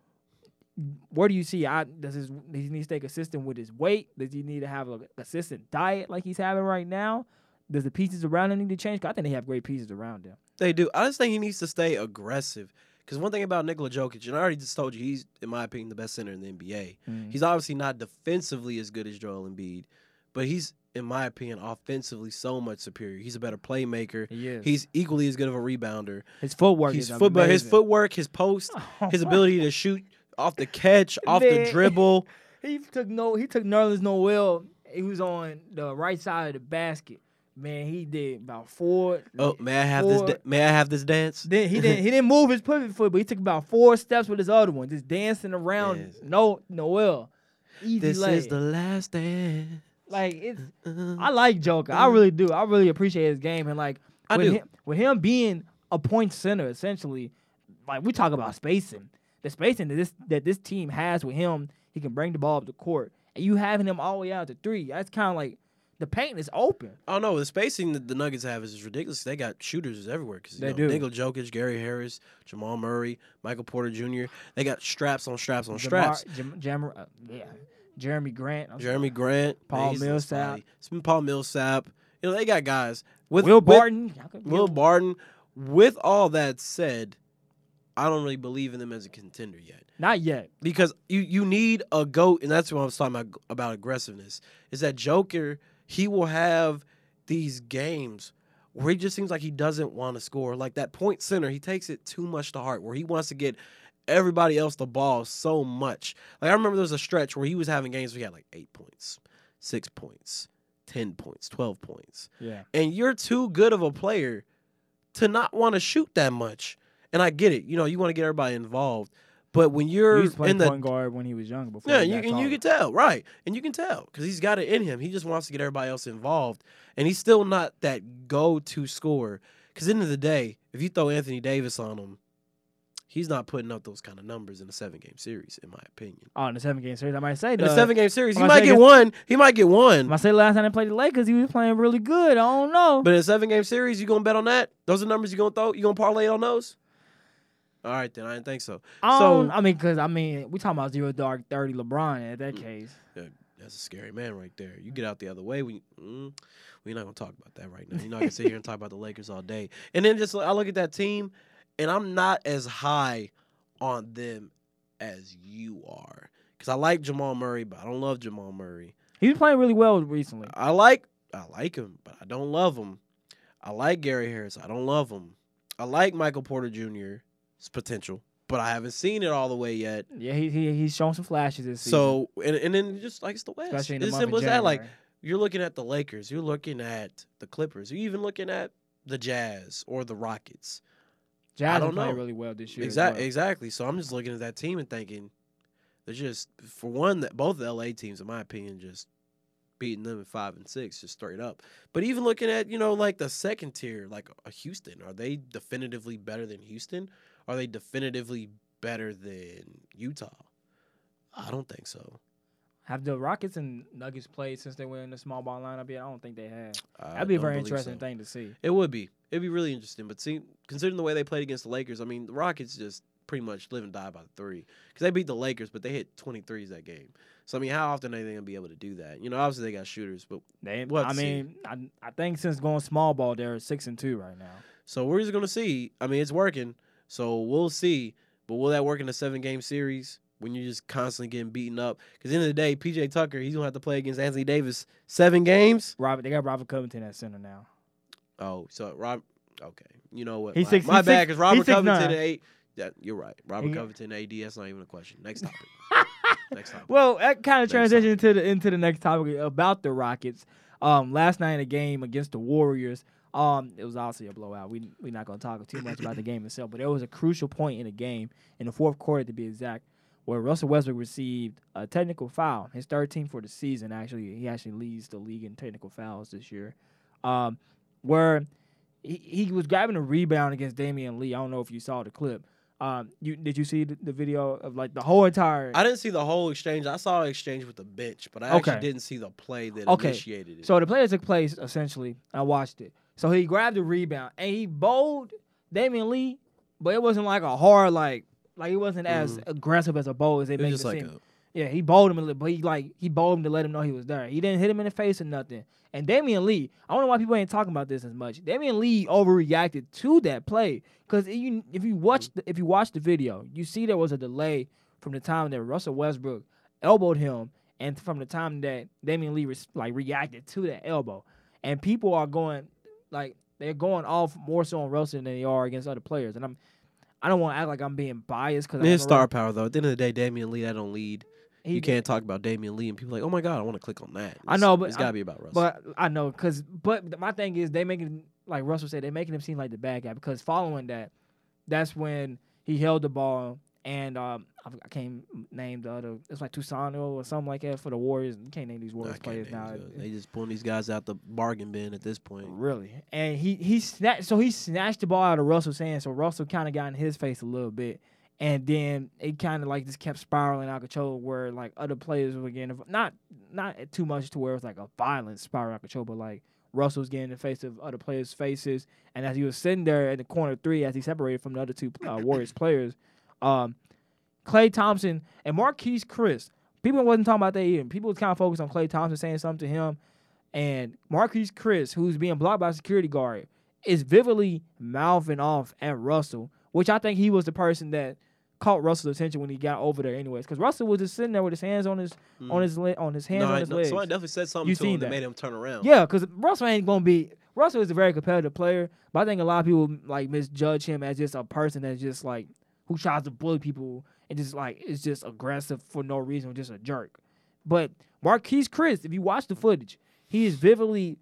where do you see? I does his does he need to stay consistent with his weight? Does he need to have a consistent diet like he's having right now? Does the pieces around him need to change? I think they have great pieces around them. They do. I just think he needs to stay aggressive. Because one thing about Nikola Jokic, and I already just told you, he's, in my opinion, the best center in the NBA. Mm. He's obviously not defensively as good as Joel Embiid, but he's, in my opinion, offensively so much superior. He's a better playmaker. He. He's equally as good of a rebounder. his footwork He's is football, his footwork, his post, his ability to shoot off the catch, off the dribble. He took no. He took Nerlens Noel. He was on the right side of the basket. Man, he did about four. Oh, may I have this? four- Da- may I have this dance? Then he didn't. He didn't move his pivot foot, but he took about four steps with his other one, just dancing around. Yes. No, Noel. Easy This lay. is the last dance. like it's. Uh, I like Joker. I really do. I really appreciate his game and like I with do. him with him being a point center essentially. Like we talk about spacing, the spacing that this that this team has with him, he can bring the ball up the court, and you having him all the way out to three. That's kind of like the paint is open. Oh no, the spacing that the Nuggets have is ridiculous. They got shooters everywhere. Cause, you They know, do. Nikola Jokic, Gary Harris, Jamal Murray, Michael Porter Jr. They got straps on straps on Jamar- straps. Jam- Jam- uh, yeah, Jerami Grant, I'm Jerami Grant, Paul a Millsap. It's been Paul Millsap. You know they got guys with Will with- Barton. Y'all Will Barton. With all that said, I don't really believe in them as a contender yet. Not yet. because you you need a goat, and that's what I was talking about about aggressiveness. Is that Joker? He will have these games where he just seems like he doesn't want to score. Like that point center, he takes it too much to heart. Where he wants to get everybody else the ball so much. Like I remember there was a stretch where he was having games where he had like eight points, six points, ten points, twelve points, Yeah. and you're too good of a player to not want to shoot that much. And I get it. You know, you want to get everybody involved. But when you're to play in the point guard when he was young, Before yeah, you, and you can tell, right? And you can tell because he's got it in him. He just wants to get everybody else involved, and he's still not that go-to scorer. Because end of the day, if you throw Anthony Davis on him, he's not putting up those kind of numbers in a seven-game series, in my opinion. Oh, in the seven game series, I might say In a seven-game series, he might get one. He might get one. I say last time they played the Lakers, he was playing really good. I don't know. But in a seven-game series, you gonna bet on that? Those are numbers you gonna throw? You gonna parlay on those? All right, then I didn't think so. I, so- I mean, because I mean, we talking about zero dark thirty LeBron at that Mm. case. That's a scary man right there. You get out the other way. We mm, we're not gonna talk about that right now. You're not gonna sit here and talk about the Lakers all day. And then just I look at that team, and I'm not as high on them as you are. Because I like Jamal Murray, but I don't love Jamal Murray. He was playing really well recently. I like I like him, but I don't love him. I like Gary Harris. I don't love him. I like Michael Porter Jr.'s potential, but I haven't seen it all the way yet. Yeah, he, he he's shown some flashes this season. So and and then just like it's the West. especially in the It's simple as that. Like you're looking at the Lakers, you're looking at the Clippers, you're even looking at the Jazz or the Rockets. Jazz don't know. really well this year. Exactly, well. exactly. So I'm just looking at that team and thinking, they're just for one that both the LA teams, in my opinion, just beating them at five and six, just straight up. But even looking at you know like the second tier, like a Houston, are they definitively better than Houston? Are they definitively better than Utah? I don't think so. Have the Rockets and Nuggets played since they went in the small ball lineup yet? I don't think they have. I That'd be a very interesting so. thing to see. It would be. It'd be really interesting. But see, considering the way they played against the Lakers, I mean, the Rockets just pretty much live and die by the three because they beat the Lakers, but they hit 23s that game. So I mean, how often are they gonna be able to do that? You know, obviously they got shooters, but They, We'll I mean, I, I think since going small ball, they're six and two right now. so we're just gonna see. I mean, it's working, so we'll see. But will that work in a seven game series when you're just constantly getting beaten up? Because at the end of the day, PJ Tucker, he's gonna have to play against Anthony Davis seven games. Robert, they got Robert Covington at center now. Oh, so Rob. Okay, you know what? He's my, six- my he's bad. Because Robert Covington nine. eight. Yeah, you're right. Robert He- Covington, AD. That's not even a question. Next topic. Next topic. Well, that kind of transitioned into the into the next topic about the Rockets. Um, last night in a game against the Warriors, um, it was obviously a blowout. We we're not gonna talk too much about the game itself, but there was a crucial point in the game in the fourth quarter to be exact, where Russell Westbrook received a technical foul, his third team for the season. Actually, he actually leads the league in technical fouls this year. Um, where he, he was grabbing a rebound against Damion Lee. I don't know if you saw the clip. Um, you did you see the, the video of like the whole entire? I didn't see the whole exchange. I saw an exchange with the bench, but I Okay. actually didn't see the play that Okay. initiated it. So the play that took place essentially, I watched it. So he grabbed the rebound and he bowled Damion Lee, but it wasn't like a hard like like it wasn't as mm-hmm. aggressive as a bowl as they make it just like a, Yeah, he bowled him a little, but he like he bowled him to let him know he was there. He didn't hit him in the face or nothing. And Damion Lee, I don't know why people ain't talking about this as much. Damion Lee overreacted to that play because you, if you watch the, if you watch the video, you see there was a delay from the time that Russell Westbrook elbowed him and from the time that Damion Lee res- like reacted to that elbow. And people are going like they're going off more so on Russell than they are against other players. And I'm I don't want to act like I'm being biased because his star power though. At the end of the day, Damion Lee, I don't lead. He, you can't talk about Damion Lee and people like, oh my god, I want to click on that. I know, but it's got to be about Russell. But I know, cause but my thing is they making like Russell said they making him seem like the bad guy because following that, that's when he held the ball and um I, I can't name the other. It's like Toscano or something like that for the Warriors. You can't name these Warriors players now. these. They just pulling these guys out the bargain bin at this point. Really, and he he snatched so he snatched the ball out of Russell's hand. So Russell kind of got in his face a little bit, and then it kind of like just kept spiraling out of control. Where like other players were getting not not too much to where it was like a violent spiral out of control, but like Russell was getting in the face of other players' faces, and as he was sitting there at the corner three, as he separated from the other two uh, Warriors players, um, Klay Thompson and Marquese Chriss. People wasn't talking about that either. People was kind of focused on Klay Thompson saying something to him, and Marquese Chriss, who's being blocked by a security guard, is vividly mouthing off at Russell, which I think he was the person that caught Russell's attention when he got over there, anyways. Because Russell was just sitting there with his hands on his on his le- on his hands Mm. no, on his no, legs. somebody definitely said something You to him that. made him turn around. Yeah, because Russell ain't gonna be. Russell is a very competitive player, but I think a lot of people like misjudge him as just a person that's just like who tries to bully people and just like it's just aggressive for no reason, just a jerk. But Marquese Chriss, if you watch the footage, he is vividly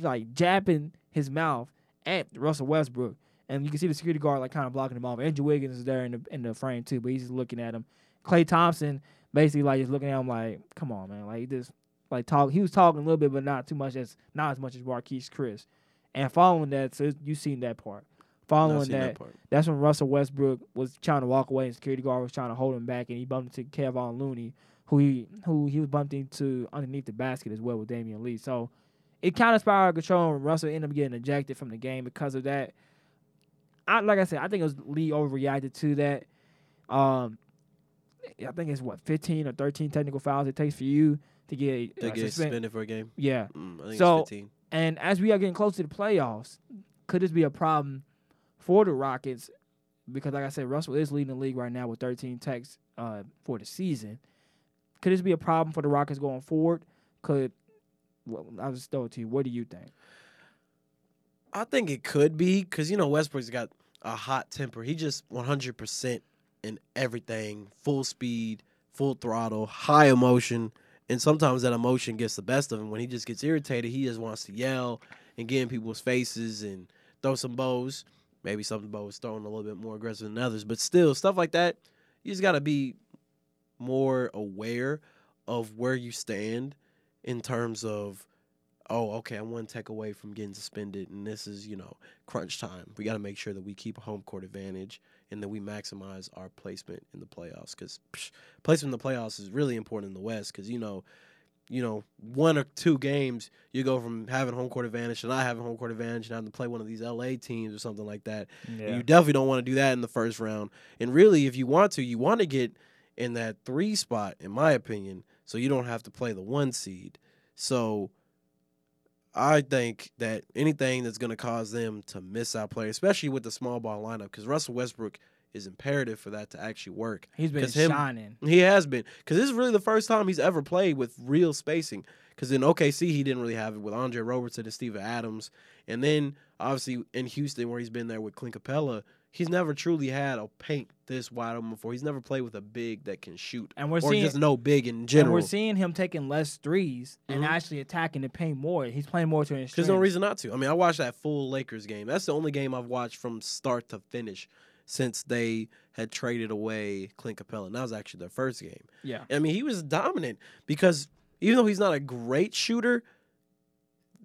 like jabbing his mouth at Russell Westbrook, and you can see the security guard like kind of blocking him off. Andrew Wiggins is there in the in the frame too, but he's just looking at him. Klay Thompson basically like just looking at him like, come on, man, like this like talk. He was talking a little bit, but not too much as not as much as Marquese Chriss. And following that, so you seen that part. Following that, part. that's when Russell Westbrook was trying to walk away, and security guard was trying to hold him back, and he bumped into Kevon Looney, who he who he was bumped into underneath the basket as well with Damion Lee. So it kind of spiraled control, and Russell ended up getting ejected from the game because of that. I like I said, I think it was Lee overreacted to that. Um, I think it's what fifteen or thirteen technical fouls it takes for you to get They uh, get suspend- suspended for a game. Yeah, Mm, I think So- it's 15. and as we are getting close to the playoffs, could this be a problem for the Rockets? Because, like I said, Russell is leading the league right now with 13 techs uh, for the season. Could this be a problem for the Rockets going forward? Could well, I'll just throw it to you. What do you think? I think it could be because you know Westbrook's got a hot temper. He just 100 percent in everything, full speed, full throttle, high emotion, and sometimes that emotion gets the best of him. When he just gets irritated, he just wants to yell and get in people's faces and throw some bows. Maybe something of was bows throwing a little bit more aggressive than others, but still stuff like that. You just got to be more aware of where you stand in terms of oh, okay, I'm one tech away from getting suspended, and this is, you know, crunch time. We got to make sure that we keep a home court advantage and that we maximize our placement in the playoffs because placement in the playoffs is really important in the West because, you know, you know, one or two games, you go from having home court advantage to not having home court advantage and having to play one of these LA teams or something like that. Yeah. You definitely don't want to do that in the first round. And really, if you want to, you want to get in that three spot, in my opinion, so you don't have to play the one seed. So I think that anything that's going to cause them to miss out players, especially with the small ball lineup, because Russell Westbrook is imperative for that to actually work. He's been him- shining. He has been because this is really the first time he's ever played with real spacing. Because in OKC he didn't really have it with Andre Roberson and Steven Adams, and then obviously in Houston where he's been there with Clint Capela, he's never truly had a paint this wide open before. He's never played with a big that can shoot, And we're or seeing just no big in and general. we're seeing him taking less 3s and Mhm. actually attacking the paint more. He's playing more to his There's no reason not to. I mean, I watched that full Lakers game. That's the only game I've watched from start to finish since they had traded away Clint Capela. And that was actually their first game. Yeah. I mean, he was dominant because even though he's not a great shooter,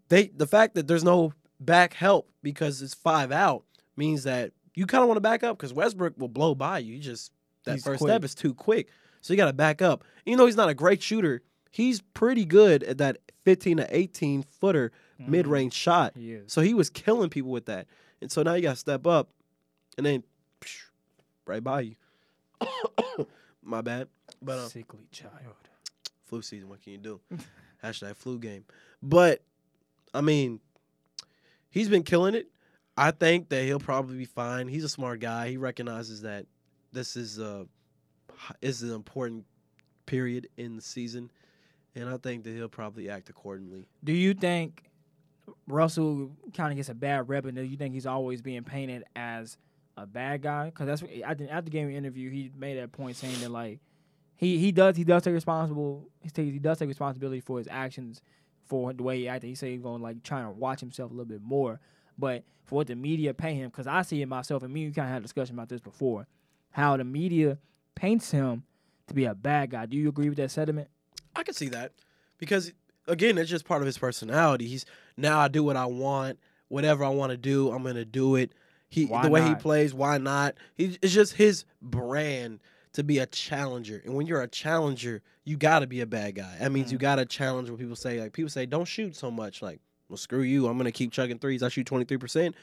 they the fact that there's no back help because it's five out means that you kind of want to back up because Westbrook will blow by you. You just that He's first quick. step is too quick, so you got to back up. Even though he's not a great shooter, he's pretty good at that 15 to 18 footer Mhm. mid range shot. He. So he was killing people with that, and so now you got to step up, and then right by you. My bad, but um, Sickly child. flu season. What can you do? Hashtag flu game. But I mean, he's been killing it. I think that he'll probably be fine. He's a smart guy. He recognizes that this is a is an important period in the season, and I think that he'll probably act accordingly. Do you think Russell kind of gets a bad rep, and do you think he's always being painted as a bad guy? Because that's what, at the, at the game interview, he made that point saying that like he he does he does take responsible he takes he does take responsibility for his actions for the way he acted. He said he's going to like trying to watch himself a little bit more, but for what the media pay him, because I see it myself, and me, you kind of had a discussion about this before, how the media paints him to be a bad guy. Do you agree with that sentiment? I can see that because again, it's just part of his personality. He's now I do what I want, whatever I want to do, I'm gonna do it. He Why the way he plays, why not? He, it's just his brand to be a challenger, and when you're a challenger, you got to be a bad guy. That means you Mhm. got to challenge what people say. Like people say, don't shoot so much. Like, well, screw you. I'm gonna keep chugging threes. I shoot 23 percent.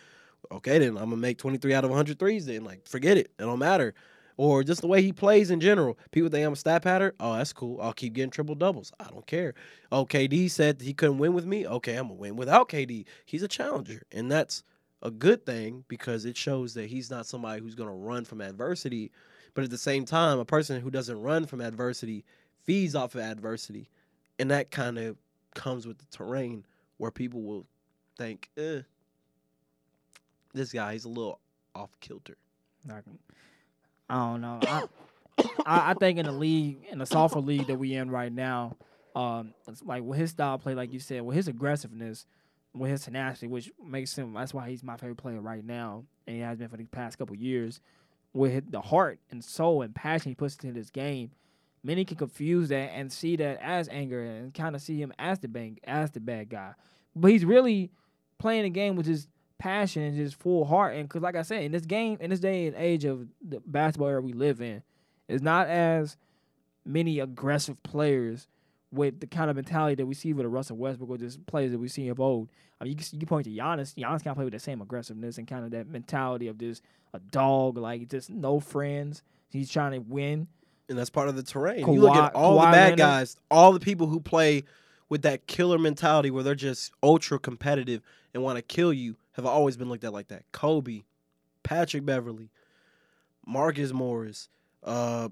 Okay, then I'm gonna make 23 out of 100 threes. Then like, forget it. It don't matter or just the way he plays in general. People think I'm a stat pattern. Oh, that's cool. I'll keep getting triple doubles. I don't care. Oh, KD said he couldn't win with me. Okay, I'm gonna win without KD. He's a challenger, and that's a good thing because it shows that he's not somebody who's gonna run from adversity. But at the same time, a person who doesn't run from adversity feeds off of adversity, and that kind of comes with the terrain where people will think, eh, this guy he's a little off kilter. I don't know. I, I, I think in the league, in the softer league that we in right now, um, like with his style play, like you said, with his aggressiveness, with his tenacity, which makes him. That's why he's my favorite player right now, and he has been for the past couple years. With the heart and soul and passion he puts into this game, many can confuse that and see that as anger and kind of see him as the bang, as the bad guy. But he's really playing the game with his passion and just full heart. And because, like I said, in this game, in this day and age of the basketball era we live in, it's not as many aggressive players with the kind of mentality that we see with a Russell Westbrook or just players that we see of old. I mean, you can, you can point to Giannis. Giannis can't play with the same aggressiveness and kind of that mentality of just a dog, like just no friends. He's trying to win. and that's part of the terrain. you look at all Kawhi the bad Leonard. guys, all the people who play with that killer mentality where they're just ultra competitive and want to kill you have always been looked at like that. Kobe, Patrick Beverley, Marcus Morris, uh,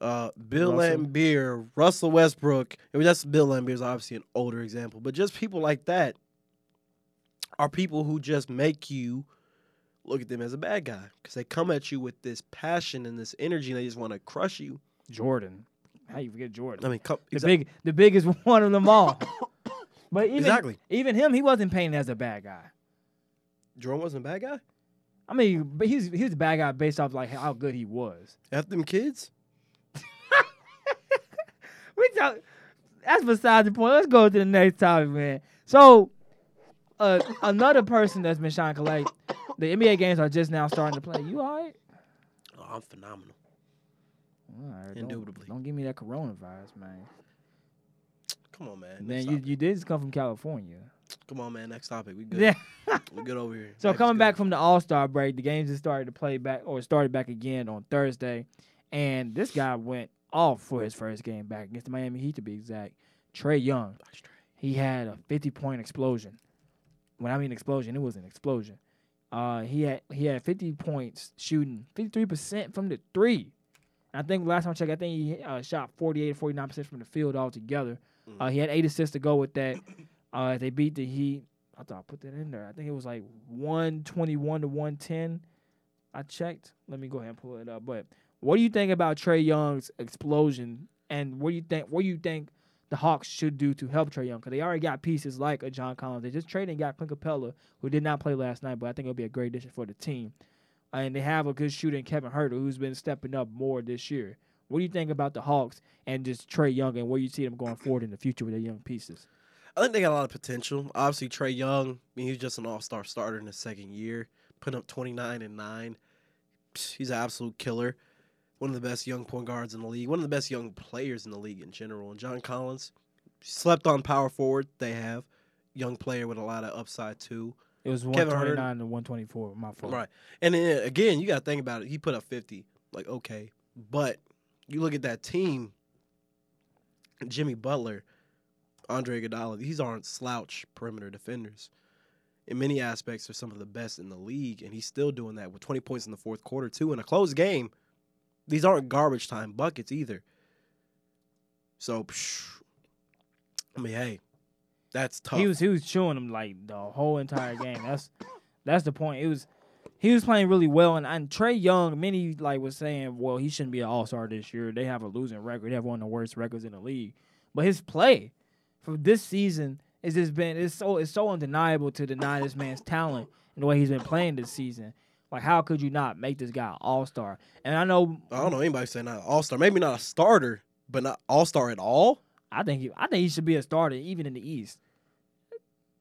uh, Bill Russell. Laimbeer, Russell Westbrook. I mean, that's Bill Laimbeer is obviously an older example, but just people like that are people who just make you look at them as a bad guy because they come at you with this passion and this energy and they just want to crush you. Jordan. How you forget Jordan? I mean, come, the big, the biggest one of them all. But even exactly. even him, he wasn't painted as a bad guy. Jordan wasn't a bad guy. I mean, but he's he was a bad guy based off like how good he was. After them kids, We talk. That's beside the point. Let's go to the next topic, man. So, uh, another person that's been shining collect. The NBA games are just now starting to play. You all right? oh, I'm phenomenal. All right, don't- Indubitably. Don't, give me that coronavirus, man. Come on, man. Man, you, topic. you did just come from California. Come on, man. Next topic. We good. Yeah. We good over here. So Life coming back from the All Star break, the games just started to play back or started back again on Thursday, and this guy went off for his first game back against the Miami Heat to be exact. Trae Young, he had a 50 point explosion. When I mean explosion, it was an explosion. Uh, he had he had 50 points shooting 53 percent from the three. I think last time I checked, I think he uh, shot 48 49 percent from the field altogether. Uh, he had eight assists to go with that. Uh, they beat the Heat. I thought I put that in there. I think it was like 121 to 110. I checked. Let me go ahead and pull it up. But what do you think about Trae Young's explosion? And what do you think? What do you think the Hawks should do to help Trae Young? Because they already got pieces like a John Collins. They just traded and got Clint Capela, who did not play last night, but I think it'll be a great addition for the team. And they have a good shooter in Kevin Huerter, who's been stepping up more this year. What do you think about the Hawks and just Trae Young and where you see them going forward in the future with their young pieces? I think they got a lot of potential. Obviously, Trae Young, I mean, he's just an all star starter in his second year, putting up 29 and 9. He's an absolute killer. One of the best young point guards in the league, one of the best young players in the league in general. And John Collins, slept on power forward, they have. Young player with a lot of upside, too. It was Kevin Huerter- 129 to 124. My fault. Right. And then again, you got to think about it. He put up 50. Like, okay. But you look at that team Jimmy Butler, Andre Iguodala, these aren't slouch perimeter defenders. In many aspects, they're some of the best in the league, and he's still doing that with 20 points in the fourth quarter, too. In a close game, these aren't garbage time buckets either. So, psh, I mean, hey, that's tough. He was he was chewing them like the whole entire game. That's that's the point. It was he was playing really well, and, and Trae Young, many like was saying, well, he shouldn't be an All Star this year. They have a losing record. They have one of the worst records in the league. But his play for this season has just been it's so it's so undeniable to deny this man's talent and the way he's been playing this season. Like, how could you not make this guy All Star? And I know I don't know anybody saying not all star. Maybe not a starter, but not all star at all. I think he, I think he should be a starter even in the East.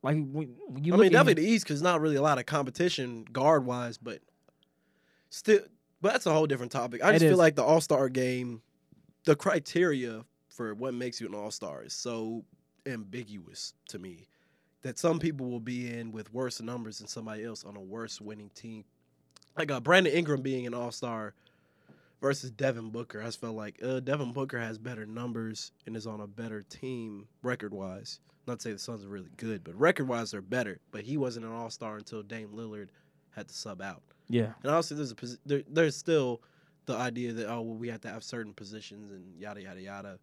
Like when, you I mean, at him- definitely the East because not really a lot of competition guard wise, but still, but that's a whole different topic. I just feel is. like the All Star game, the criteria for what makes you an All Star is so ambiguous to me that some people will be in with worse numbers than somebody else on a worse winning team. Like uh, Brandon Ingram being an All Star versus Devin Booker, I just felt like uh, Devin Booker has better numbers and is on a better team record wise. Not to say the Suns are really good, but record wise they're better. But he wasn't an All Star until Dame Lillard had to sub out. yeah. And also, there's a there, there's still the idea that oh well we have to have certain positions and yada yada yada.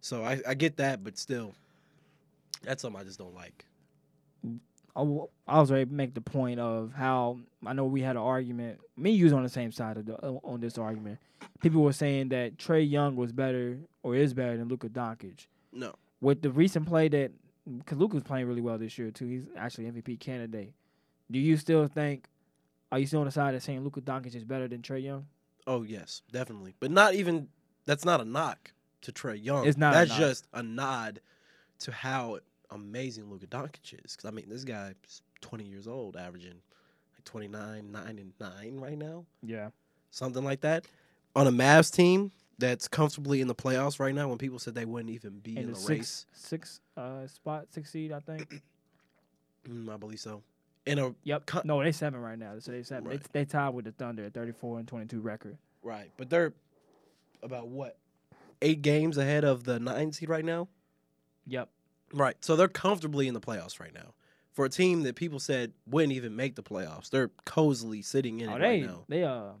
So I, I get that, but still, that's something I just don't like. I, w- I was ready to make the point of how I know we had an argument. Me and you was on the same side of the, on this argument. People were saying that Trae Young was better or is better than Luka Doncic. No, With the recent play that, because Luka was playing really well this year too. He's actually MVP candidate. Do you still think? Are you still on the side of saying Luka Doncic is better than Trae Young? oh yes, definitely, but not even that's not a knock to Trae Young. It's not a That's knock. just a nod to how amazing Luka Doncic is. Because I mean, this guy is 20 years old, averaging like 29, nine and nine right now. Yeah. something like that, on a Mavs team that's comfortably in the playoffs right now. When people said they wouldn't even be in, In the, the race, six six uh spot six seed I think. mm, I believe so. In a Yep. Cut- No, they're seven right now. So they seven. Right. They, they tied with the Thunder at thirty four and twenty two record. right, but they're about what eight games ahead of the nine seed right now. Yep. Right, so they're comfortably in the playoffs right now. For a team that people said wouldn't even make the playoffs, they're cozily sitting in Oh, it they right now. they uh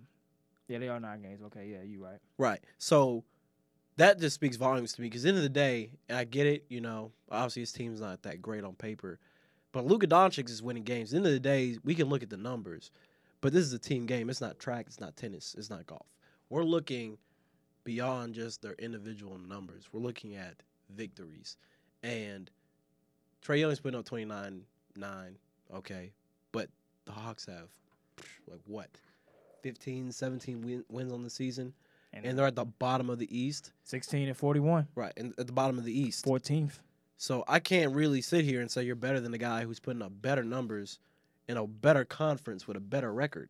yeah they are nine games. Okay, yeah, you right. Right. So that just speaks volumes to me because, end of the day, and I get it. You know, obviously his team's not that great on paper, But Luka Doncic is winning games. End of the day, we can look at the numbers, but this is a team game. It's not track. It's not tennis. It's not golf. We're looking beyond just their individual numbers. We're looking at victories. And Trae Young's putting up 29 9. Okay. But the Hawks have, like, what? 15, 17 win- wins on the season. And, And they're at the bottom of the East. 16 and 41, Right. And at the bottom of the East. 14th. So I can't really sit here and say you're better than the guy who's putting up better numbers in a better conference with a better record.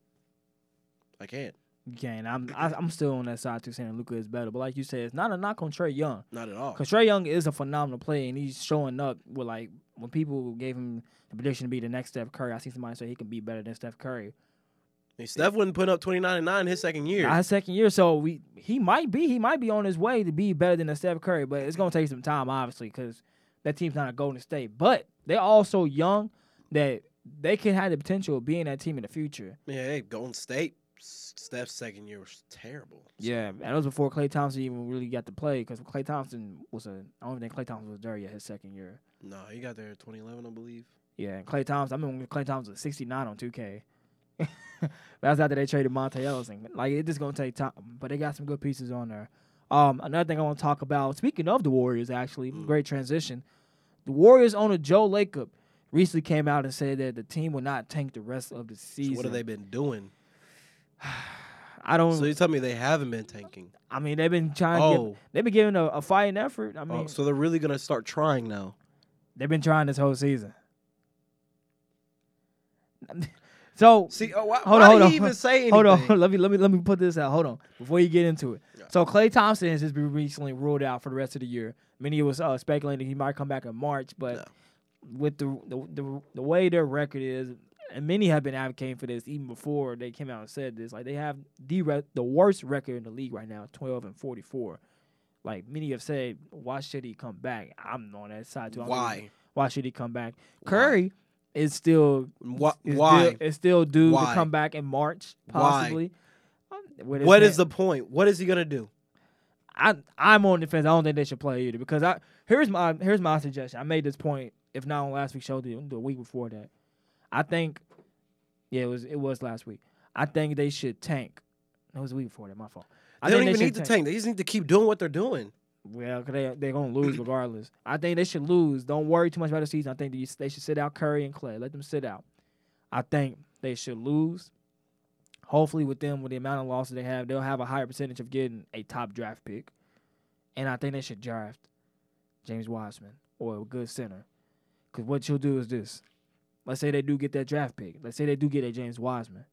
I can't. You. I'm I, I'm still on that side too, saying Luka is better. But like you said, it's not a knock on Trae Young. Not at all. Because Trae Young is a phenomenal player, and he's showing up with like when people gave him the prediction to be the next Steph Curry. I see somebody say he can be better than Steph Curry. And Steph wouldn't put up 29 and 9 his second year. Our second year, so we he might be he might be on his way to be better than a Steph Curry, but it's gonna take some time, obviously, because that team's not a Golden State. But they're all so young that they can have the potential of being that team in the future. yeah, hey, Golden State, Steph's second year was terrible. So, Yeah, and that was before Klay Thompson even really got to play, because Klay Thompson was a I don't think Klay Thompson was there yet his second year. No, he got there in 2011, I believe. Yeah, and Klay Thompson. I remember when Clay Thompson was 69 on 2K. That's after they traded Monta Ellis. And, like it's just gonna take time, but they got some good pieces on there. Um, another thing I want to talk about. Speaking of the Warriors, actually, Mm. great transition. The Warriors owner Joe Lacob recently came out and said that the team will not tank the rest of the So season. what have they been doing? I don't. So you tell me they haven't been tanking. I mean, they've been trying. Oh, give, they've been giving a, a fighting effort. I mean, oh, so they're really gonna start trying now. they've been trying this whole season. so See, oh, why, Hold why on, hold on. even say anything? Hold on, let me let me let me put this out. Hold on, before you get into it. Yeah. So Klay Thompson has just been recently ruled out for the rest of the year. Many was uh, speculating he might come back in March, but No. with the, the the the way their record is, and many have been advocating for this even before they came out and said this. Like they have the re- the worst record in the league right now, twelve and forty four. Like many have said, why should he come back? I'm on that side too. I don't think- Why? Why should he come back? Why? Curry is still Why? is Why? Still, is still due Why? to come back in March, possibly. Um, What hand- the point? What is he gonna do? I I'm on the fence. I don't think they should play either because I here's my here's my suggestion. I made this point if not on last week's show, the, the week before that. I think, yeah, it was it was last week. I think they should tank. No, it was the week before that. My fault. I They don't even should need to tank. They just need to keep doing what they're doing. Well, cause they they're gonna lose regardless. I think they should lose. Don't worry too much about the season. I think they, they should sit out Curry and Klay. Let them sit out. I think they should lose. Hopefully, with them, with the amount of losses they have, they'll have a higher percentage of getting a top draft pick. And I think they should draft James Wiseman or a good center. Because what you'll do is this. Let's say they do get that draft pick. Let's say they do get a James Wiseman.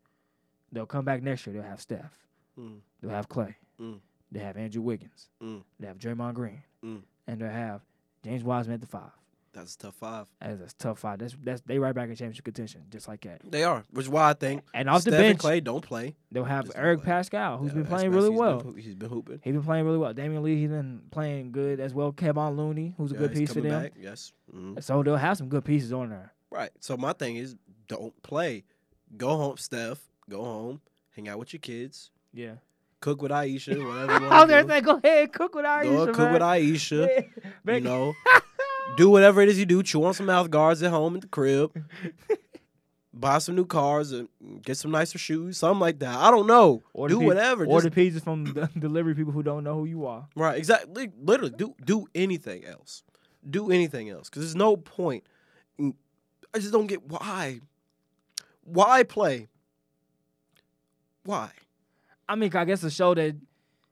They'll come back next year. They'll have Steph. Mm. They'll have Klay. Mm. They have Andrew Wiggins. Mm. They have Draymond Green. Mm. And they'll have James Wiseman at the five. That's a tough five. That's a tough five. That's that's they right back in championship contention, just like that. They are, which is why I think And off Steph the and bench, Klay don't play. they'll have just Eric. Paschall, who's Yeah, been playing really He's well. Been, he's been hooping. He's been playing really well. Damion Lee, he's been playing good as well. Kevon Looney, who's a Yeah, good piece for them. Back. Yes. Mhm. So they'll have some good pieces on there. Right. So my thing is, don't play. Go home, Steph. Go home. Hang out with your kids. Yeah. Cook with Ayesha. Whatever you I was want there to saying, go ahead, cook with Ayesha, Go cook man. with Ayesha. You know, do whatever it is you do. Chew on some mouth guards at home at the crib. Buy some new cars and get some nicer shoes, something like that. I don't know. Order do pi- whatever. Order Just, pizzas from the delivery people who don't know who you are. right, exactly. Literally, do do anything else. Do anything else because there's no point. in- I just don't get why. Why play? Why? I mean, I guess to show that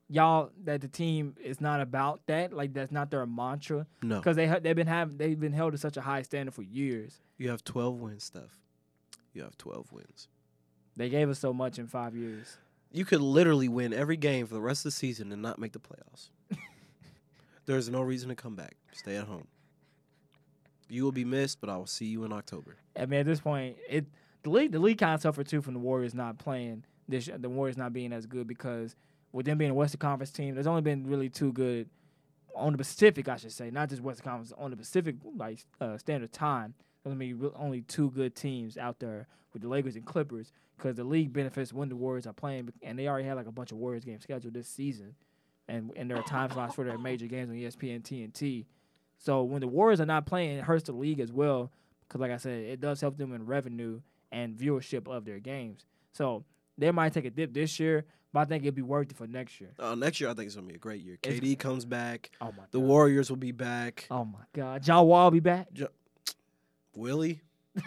y'all that the team is not about that. Like that's not their mantra. No. Because they ha- they've been have they've been held to such a high standard for years. You have 12 wins, Steph. You have 12 wins. They gave us so much in five years. You could literally win every game for the rest of the season and not make the playoffs. There's no reason to come back. Stay at home. You will be missed, but I will see you in October. I mean, at this point, it the league the league kind of suffered too from the Warriors not playing this the Warriors not being as good because with them being a Western Conference team, there's only been really two good on the Pacific, I should say, not just Western Conference on the Pacific like uh, standard time. There's gonna be only two good teams out there with the Lakers and Clippers because the league benefits when the Warriors are playing, and they already had like a bunch of Warriors games scheduled this season, and and there are time slots for their major games on ESPN TNT. So when the Warriors are not playing, it hurts the league as well because like I said, it does help them in revenue and viewership of their games. So they might take a dip this year, but I think it'd be worth it for next year. Uh, next year, I think it's gonna be a great year. It's- KD comes back. Oh my The god. Warriors will be back. Oh my god. John Wall will be back. Willie,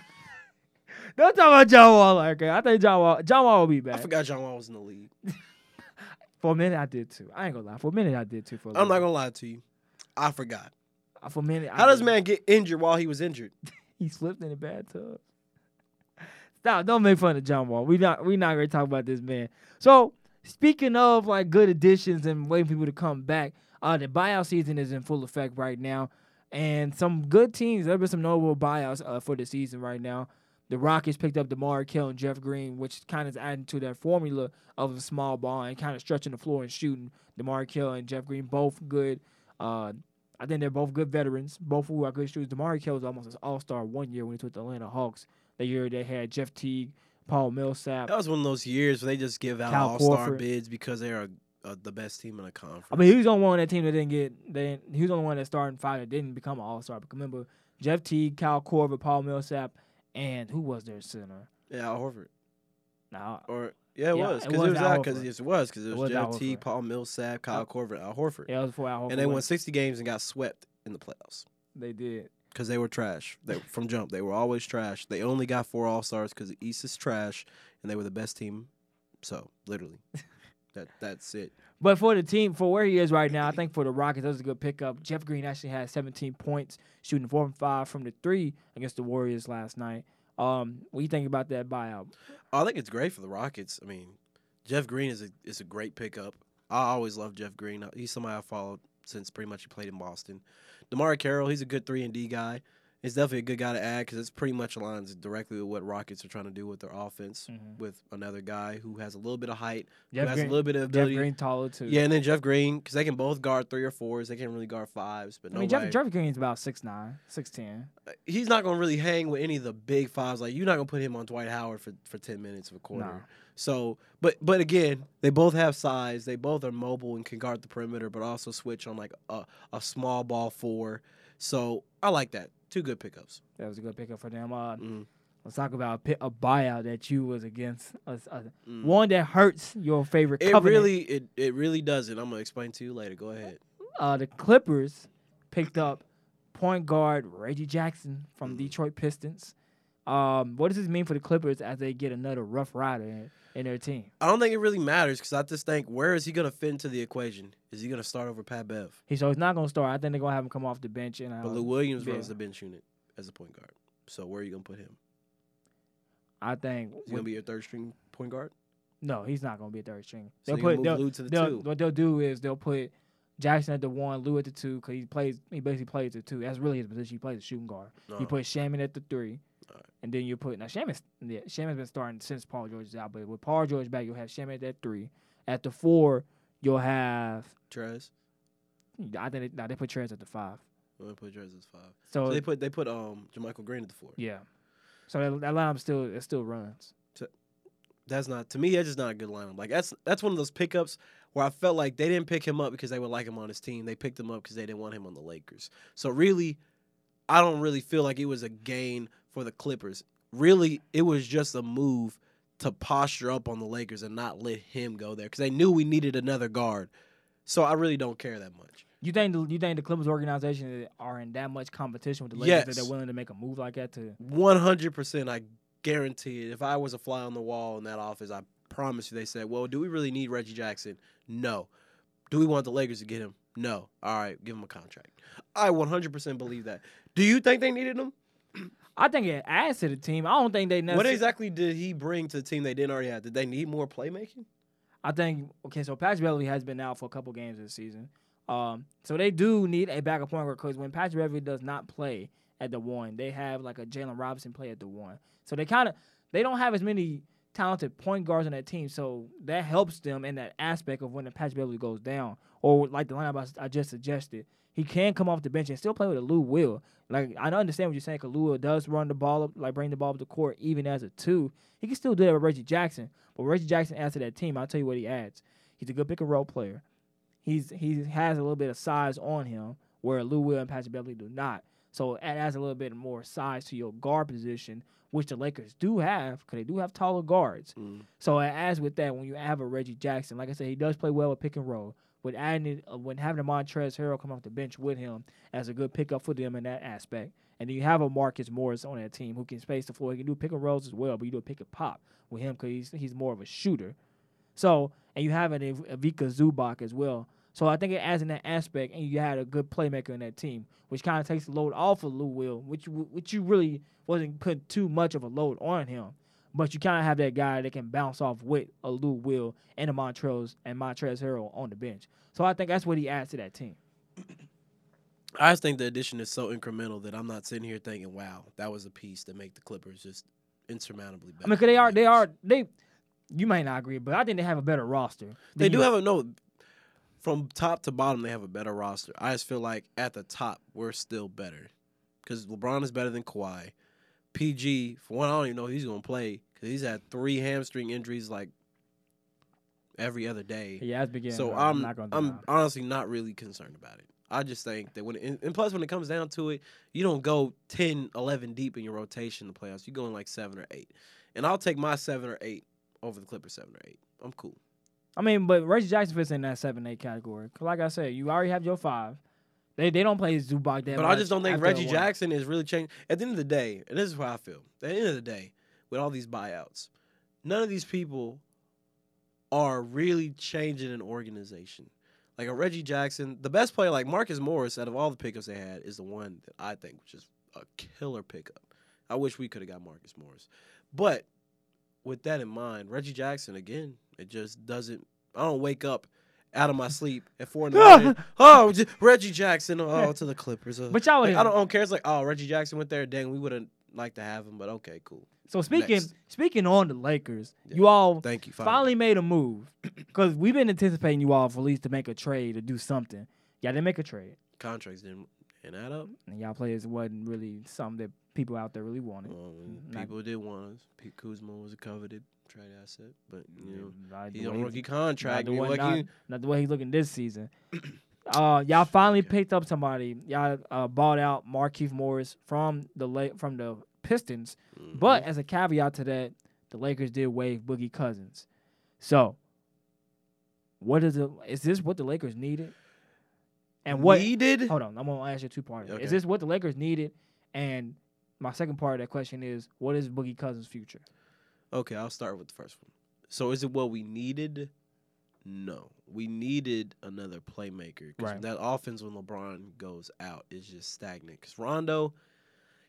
Don't talk about John Wall like that. I think John Wall John Wall will be back. I forgot John Wall was in the league. For a minute I did too. I ain't gonna lie. For a minute I did too. For a I'm not gonna lie to you. I forgot. For a minute. I How does man get injured while he was injured? He slipped in the bathtub. Stop! Don't make fun of John Wall. We not we not gonna talk about this man. So speaking of like good additions and waiting for people to come back, uh, the buyout season is in full effect right now, and some good teams. There have been some notable buyouts uh, for the season right now. The Rockets picked up DeMarre Carroll and Jeff Green, which kind of is adding to that formula of a small ball and kind of stretching the floor and shooting. DeMarre Carroll and Jeff Green both good. Uh, I think they're both good veterans, both who are good shooters. DeMarre Carroll was almost an all star one year when he was with the Atlanta Hawks. The year they had Jeff Teague, Paul Millsap. That was one of those years where they just give out all star bids because they are uh, the best team in the conference. I mean, he was the only one on that team that didn't get. They, he was the only one that started five that didn't become an all star. But remember, Jeff Teague, Kyle Korver, Paul Millsap, and who was their center? yeah, Al Horford. Now, Or yeah, it Yeah, was it because was it was out because it was because it It was, was Al Jeff T, Paul Millsap, Kyle Korver, Al Horford, yeah, it was before Al Horford and they won 60 games and got swept in the playoffs They did. because they were trash. They from jump they were always trash. They only got four All Stars because the East is trash, and they were the best team. So literally, that that's it. But for the team, for where he is right now, I think for the Rockets, that was a good pickup. Jeff Green actually had 17 points, shooting four and five from the three against the Warriors last night. Um, what do you think about that buyout? I think it's great for the Rockets. I mean, Jeff Green is a is a great pickup. I always loved Jeff Green. He's somebody I followed since pretty much he played in Boston. DeMarre Carroll, he's a good three and D guy. He's definitely a good guy to add because it's pretty much aligns directly with what Rockets are trying to do with their offense. Mm-hmm. With another guy who has a little bit of height, who Jeff has Green, a little bit of Jeff. Green taller too. Yeah, and then Jeff Green because they can both guard three or fours. They can't really guard fives, but I mean Jeff, Jeff Green's about 6'9", 6'10". Uh, he's not gonna really hang with any of the big fives. Like you're not gonna put him on Dwight Howard for, for ten minutes of a quarter. No. So, but but again, they both have size. They both are mobile and can guard the perimeter, but also switch on like a, a small ball four. So I like that. Two good pickups. That was a good pickup for them. Uh, Mm. Let's talk about a, a buyout that you was against. A, a- Mm. One that hurts your favorite It covenant. really it, it really doesn't. I'm gonna explain to you later. Go ahead. uh, the Clippers picked up point guard Reggie Jackson from Mhm. Detroit Pistons. Um, what does this mean for the Clippers as they get another rough rider in, in their team? I don't think it really matters because I just think where is he gonna fit into the equation? Is he gonna start over Pat Bev? He so he's not gonna start. I think they're gonna have him come off the bench and uh, But Lou Williams yeah. runs the bench unit as a point guard. So where are you gonna put him? I think Is he gonna be your third string point guard? no, he's not gonna be a third string. So They'll put they'll, Lou to the they'll- two. what they'll do is they'll put Jackson at the one, Lou at the two, because he plays he basically plays the two. That's really his position. He plays the shooting guard. You No. put Shamet at the three, Alright. and then you put now Shamet's yeah, Shamet's been starting since Paul George is out, but with Paul George back, you'll have Shamet at that three. At the four, you'll have Trez. I think they, nah, they put Trez at the five. I'm put Trez as five. So, So they put they put um JaMychal Green at the four. yeah, so that, that lineup still it still runs. That's not to me. That's just not a good lineup. Like that's that's one of those pickups where I felt like they didn't pick him up because they would like him on his team. They picked him up because they didn't want him on the Lakers. So really, I don't really feel like it was a gain for the Clippers. Really, it was just a move to posture up on the Lakers and not let him go there because they knew we needed another guard. So I really don't care that much. You think the, you think the Clippers organization are in that much competition with the Lakers that they're willing to make a move like that to? One hundred percent, I guarantee it. If I was a fly on the wall in that office, I promise you, they said, "Well, do we really need Reggie Jackson? No. Do we want the Lakers to get him? No. All right, give him a contract." I one hundred percent believe that. Do you think they needed him? I think it adds to the team. I don't think they What exactly did he bring to the team they didn't already have? Did they need more playmaking? I think okay, so Patrick Beverley has been out for a couple games this season. Um, so they do need a backup point guard because when Patrick Beverley does not play at the one, they have like a Jalen Robinson play at the one. So they kind of they don't have as many talented point guards on that team, so that helps them in that aspect of when the Patrick Beverley goes down, or like the lineup I, I just suggested, he can come off the bench and still play with a Lou Will. Like I understand what you're saying, because Lou Will does run the ball up, like bring the ball up the court, even as a two. He can still do that with Reggie Jackson, but Reggie Jackson adds to that team. I'll tell you what he adds. He's a good pick and roll player. He's he has a little bit of size on him where Lou Will and Patrick Beverley do not. So it adds a little bit more size to your guard position, which the Lakers do have because they do have taller guards. Mm. So it adds with that when you have a Reggie Jackson, like I said, he does play well with pick and roll. With adding uh, when having a Montrezl Harrell come off the bench with him as a good pickup for them in that aspect, and then you have a Marcus Morris on that team who can space the floor. He can do pick and rolls as well, but you do a pick and pop with him because he's he's more of a shooter. So and you have an Ivica Zubac as well. So I think it adds in that aspect, and you had a good playmaker in that team, which kind of takes the load off of Lou Will, which which you really wasn't putting too much of a load on him. But you kind of have that guy that can bounce off with a Lou Will and a Montrez and Montrez Harrell on the bench. So I think that's what he adds to that team. I just think the addition is so incremental that I'm not sitting here thinking, "Wow, that was a piece that make the Clippers just insurmountably better." I mean, cause they are they are they. You might not agree, but I think they have a better roster. They do have a no. From top to bottom, they have a better roster. I just feel like at the top, we're still better because LeBron is better than Kawhi. PG, for one, I don't even know if he's gonna play because he's had three hamstring injuries like every other day. Yeah, that's beginning. so. I'm not gonna I'm honestly not really concerned about it. I just think that when it, and- and plus when it comes down to it, you don't go 10, 11 deep in your rotation in the playoffs. You go in like seven or eight, and I'll take my seven or eight over the Clippers seven or eight. I'm cool. I mean, but Reggie Jackson fits in that seven eight category. Cause like I said, you already have your five. They they don't play Zubac that But much I just don't think Reggie. Jackson is really changing. At the end of the day, and this is how I feel. At the end of the day, with all these buyouts, none of these people are really changing an organization. Like a Reggie Jackson, the best player, like Marcus Morris, out of all the pickups they had, is the one that I think was just a killer pickup. I wish we could have got Marcus Morris. But with that in mind, Reggie Jackson, again, it just doesn't. I don't wake up out of my sleep at four in the morning. oh, Reggie Jackson, oh, to the Clippers. Uh, But y'all, like, I don't, I don't care. It's like, oh, Reggie Jackson went there. Dang, we would have liked to have him, but okay, cool. So speaking Next. speaking on the Lakers, Yeah. you all Thank you. finally made a move because we've been anticipating you all for at least to make a trade or do something. Y'all didn't make a trade, contracts didn't and add up. and y'all players wasn't really something that people out there really wanted. Not- people did want us. Pete Kuzma was a coveted trade asset, but you know Not the he's on rookie not contract. the I mean, way- not- not the way he's looking this season. Uh, y'all finally picked up somebody. Y'all uh, bought out Markieff Morris from the La- from the Pistons, but Mhm. as a caveat to that, the Lakers did waive Boogie Cousins. So, what is it? Is this what the Lakers needed? And what? needed? Hold on, I'm gonna ask you two parts. Okay. Is this what the Lakers needed? And my second part of that question is, what is Boogie Cousins' future? Okay, I'll start with the first one. So, is it what we needed? No, we needed another playmaker because Right. that offense when LeBron goes out is just stagnant. Because Rondo,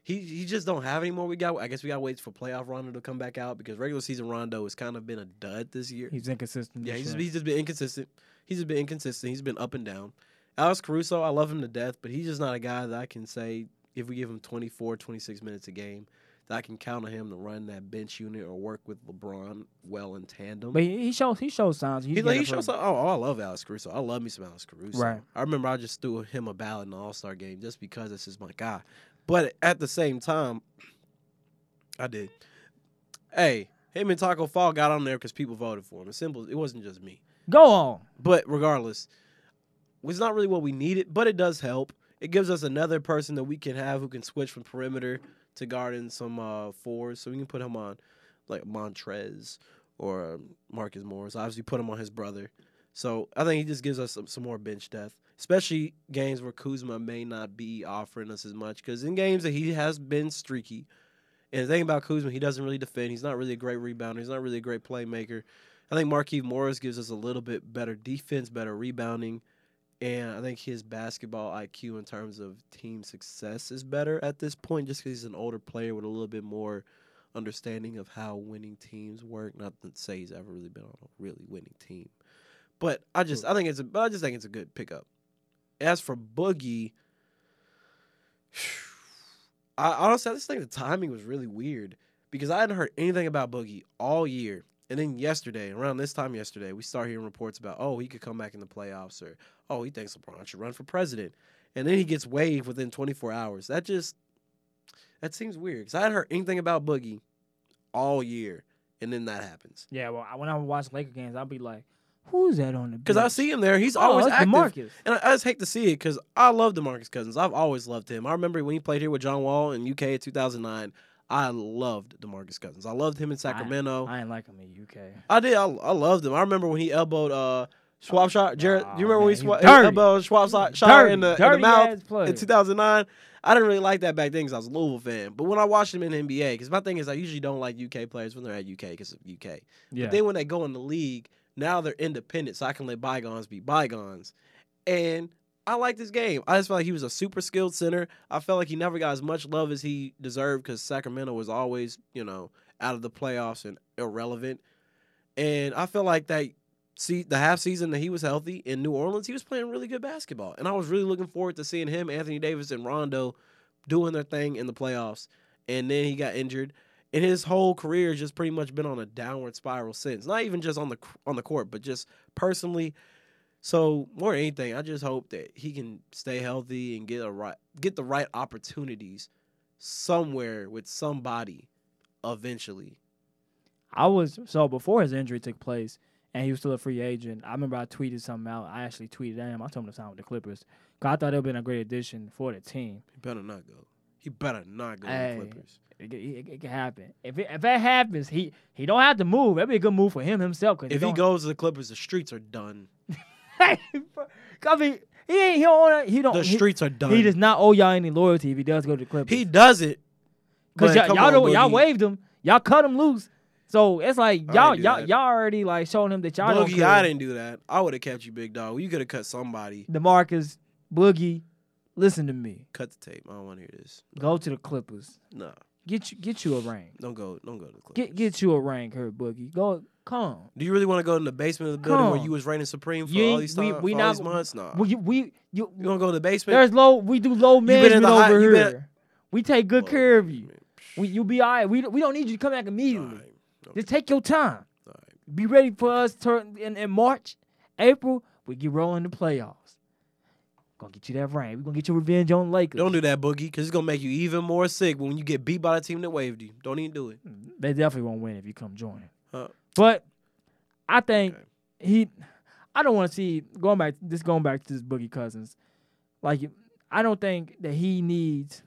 he he just don't have anymore. We got, I guess we got to wait for playoff Rondo to come back out because regular season Rondo has kind of been a dud this year. He's inconsistent. Yeah, he's, year. he's just been inconsistent. He's just been inconsistent. He's been up and down. Alex Caruso, I love him to death, but he's just not a guy that I can say if we give him 24, 26 minutes a game, I can count on him to run that bench unit or work with LeBron well in tandem. but he, he shows he shows signs. He's he, like, he shows up. Oh, oh, I love Alex Caruso. I love me some Alex Caruso. Right. I remember I just threw him a ballot in the All Star game just because this is my guy. But at the same time, I did. Hey, him and Taco Fall got on there because people voted for him. It's simple. It wasn't just me. Go on. But regardless, it's not really what we needed, but it does help. It gives us another person that we can have who can switch from perimeter to guard in some uh, fours. So we can put him on like Montrez or Marcus Morris. Obviously, put him on his brother. So I think he just gives us some, some more bench depth, especially games where Kuzma may not be offering us as much. Because in games that he has been streaky, and the thing about Kuzma, he doesn't really defend. He's not really a great rebounder. He's not really a great playmaker. I think Markieff Morris gives us a little bit better defense, better rebounding, and I think his basketball IQ in terms of team success is better at this point, just because he's an older player with a little bit more understanding of how winning teams work. Not to say he's ever really been on a really winning team, but I just I think it's a I just think it's a good pickup. As for Boogie, I honestly I just think the timing was really weird because I hadn't heard anything about Boogie all year. And then yesterday, around this time yesterday, we start hearing reports about, oh, he could come back in the playoffs, or oh, he thinks LeBron should run for president. And then he gets waived within 24 hours. That just that seems weird because I hadn't heard anything about Boogie all year, and then that happens. Yeah, well, when I watch Laker games, I'll be like, Who's that on the? Because I see him there. He's Oh, always active. DeMarcus. And I, I just hate to see it because I love DeMarcus Cousins. I've always loved him. I remember when he played here with John Wall in UK in 2009. I loved DeMarcus Cousins. I loved him in Sacramento. I, I ain't like him in UK. I did. I, I loved him. I remember when he elbowed uh, Swopshire. Jared, do you remember when he, man, swa- he he elbowed Swopshire, shot in the, in the mouth in 2009? I didn't really like that back then because I was a Louisville fan. But when I watched him in the NBA, because my thing is I usually don't like UK players when they're at UK because of UK. Yeah. But then when they go in the league, now they're independent, so I can let bygones be bygones. And I like this game. I just felt like he was a super skilled center. I felt like he never got as much love as he deserved because Sacramento was always, you know, out of the playoffs and irrelevant. And I felt like that see the half season that he was healthy in New Orleans, he was playing really good basketball. And I was really looking forward to seeing him, Anthony Davis, and Rondo doing their thing in the playoffs. And then he got injured and his whole career has just pretty much been on a downward spiral since. Not even just on the on the court, but just personally. So more than anything, I just hope that he can stay healthy and get a right get the right opportunities somewhere with somebody eventually. I was so before his injury took place and he was still a free agent. I remember I tweeted something out. I actually tweeted him. I told him to sign with the Clippers. 'Cause I thought it would been a great addition for the team. He better not go. He better not go Hey. to the Clippers. It, it, it can happen. If it, if that happens, he he don't have to move. That'd be a good move for him himself. If he goes to the Clippers, the streets are done. I mean, he ain't he don't wanna, he don't The he, streets are done. he does not owe y'all any loyalty if he does go to the Clippers. He does it Because y'all, y'all, on, y'all waved him. Y'all cut him loose. So it's like y'all y'all that. y'all already like showing him that y'all don't Boogie, care. I didn't do that. I would have kept you, big dog. You could have cut somebody. Demarcus, Boogie, listen to me. Cut the tape. I don't want to hear this. Go to the Clippers. Nah, Get you get you a ring. don't go. Don't go to the Clippers. Get get you a ring, Kurt Boogie. Go come. Do you really want to go to the basement of the building where you was reigning supreme for You all ain't- these we- we for all not- these months? Nah. We we you, you to go to the basement? there's low we do low been in management the over you here. been- we take good Well, care of you. We you be all right. We don't- we don't need you to come back immediately. alright, okay, Just take your time. alright. Be ready for us turn in, in March, April. We get rolling the playoffs. Gonna get you that ring. We gonna get your revenge on Lakers. Don't do that, Boogie, because it's gonna make you even more sick when you get beat by the team that waved you. Don't even do it. Hmm, they definitely won't win if you come join. Huh. But I think Okay. he. I don't want to see going back. This going back to this Boogie Cousins. Like I don't think that he needs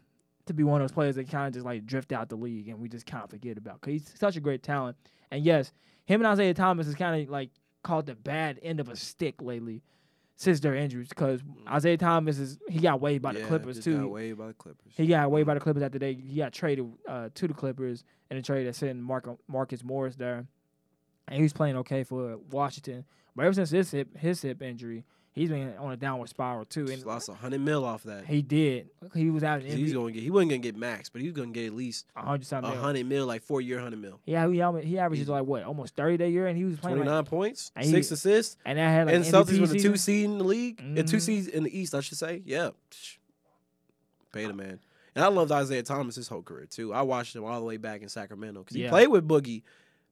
to be one of those players that kind of just like drift out the league and we just kind of forget about. Cause he's such a great talent. And yes, him and Isaiah Thomas is kind of like called the bad end of a stick lately since their injuries. Because Isaiah Thomas is he got waived by the Mm. Clippers too. Got waived by the Clippers. He got waived by the Clippers after they he got traded uh, to the Clippers in a trade that sent Mark, Marcus Morris there, and he was playing okay for Washington. But ever since his hip his hip injury, he's been on a downward spiral too. Just And lost a hundred mil off that. he did. He was out He's gonna get. He wasn't gonna get max, but he was gonna get at least a hundred a mil. hundred mil, like four year hundred mil. Yeah, he he averages like what almost thirty that year, and he was playing Twenty like, points, and he- six assists, and that had like and MVP Celtics were the two seed in the league, and two mm-hmm. seeds in the East, I should say. Yeah, pay the man. And I loved Isaiah Thomas his whole career too. I watched him all the way back in Sacramento because he Yeah. played with Boogie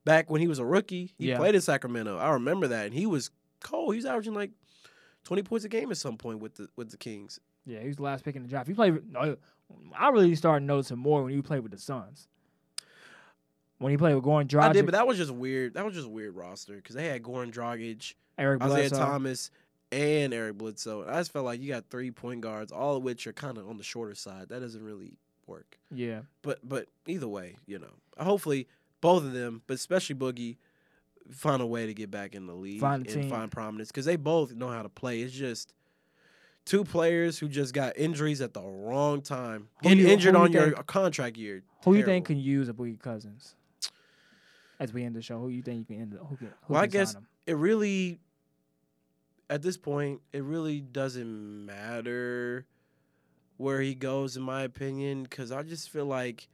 back when he was a rookie. He Yeah. played in Sacramento. I remember that, and he was cold. He was averaging like twenty points a game at some point with the with the Kings. Yeah, he was the last pick in the draft. He played. I really started noticing more when he played with the Suns. When he played with Goran Dragic, I did, but that was just weird. That was just a weird roster because they had Goran Dragic, Eric Isaiah Bledsoe. Thomas, and Eric Bledsoe. I just felt like you got three point guards, all of which are kind of on the shorter side. That doesn't really work. Yeah, But but either way, you know, hopefully both of them, but especially Boogie, find a way to get back in the league Find and team. find prominence because they both know how to play. It's just two players who just got injuries at the wrong time, Who getting you- injured on your contract year. who you think can use a Boogie Cousins? As we end the show, who you think you can end? Who can? Who Well, I guess- it really at this point it really doesn't matter where he goes in my opinion because i just feel like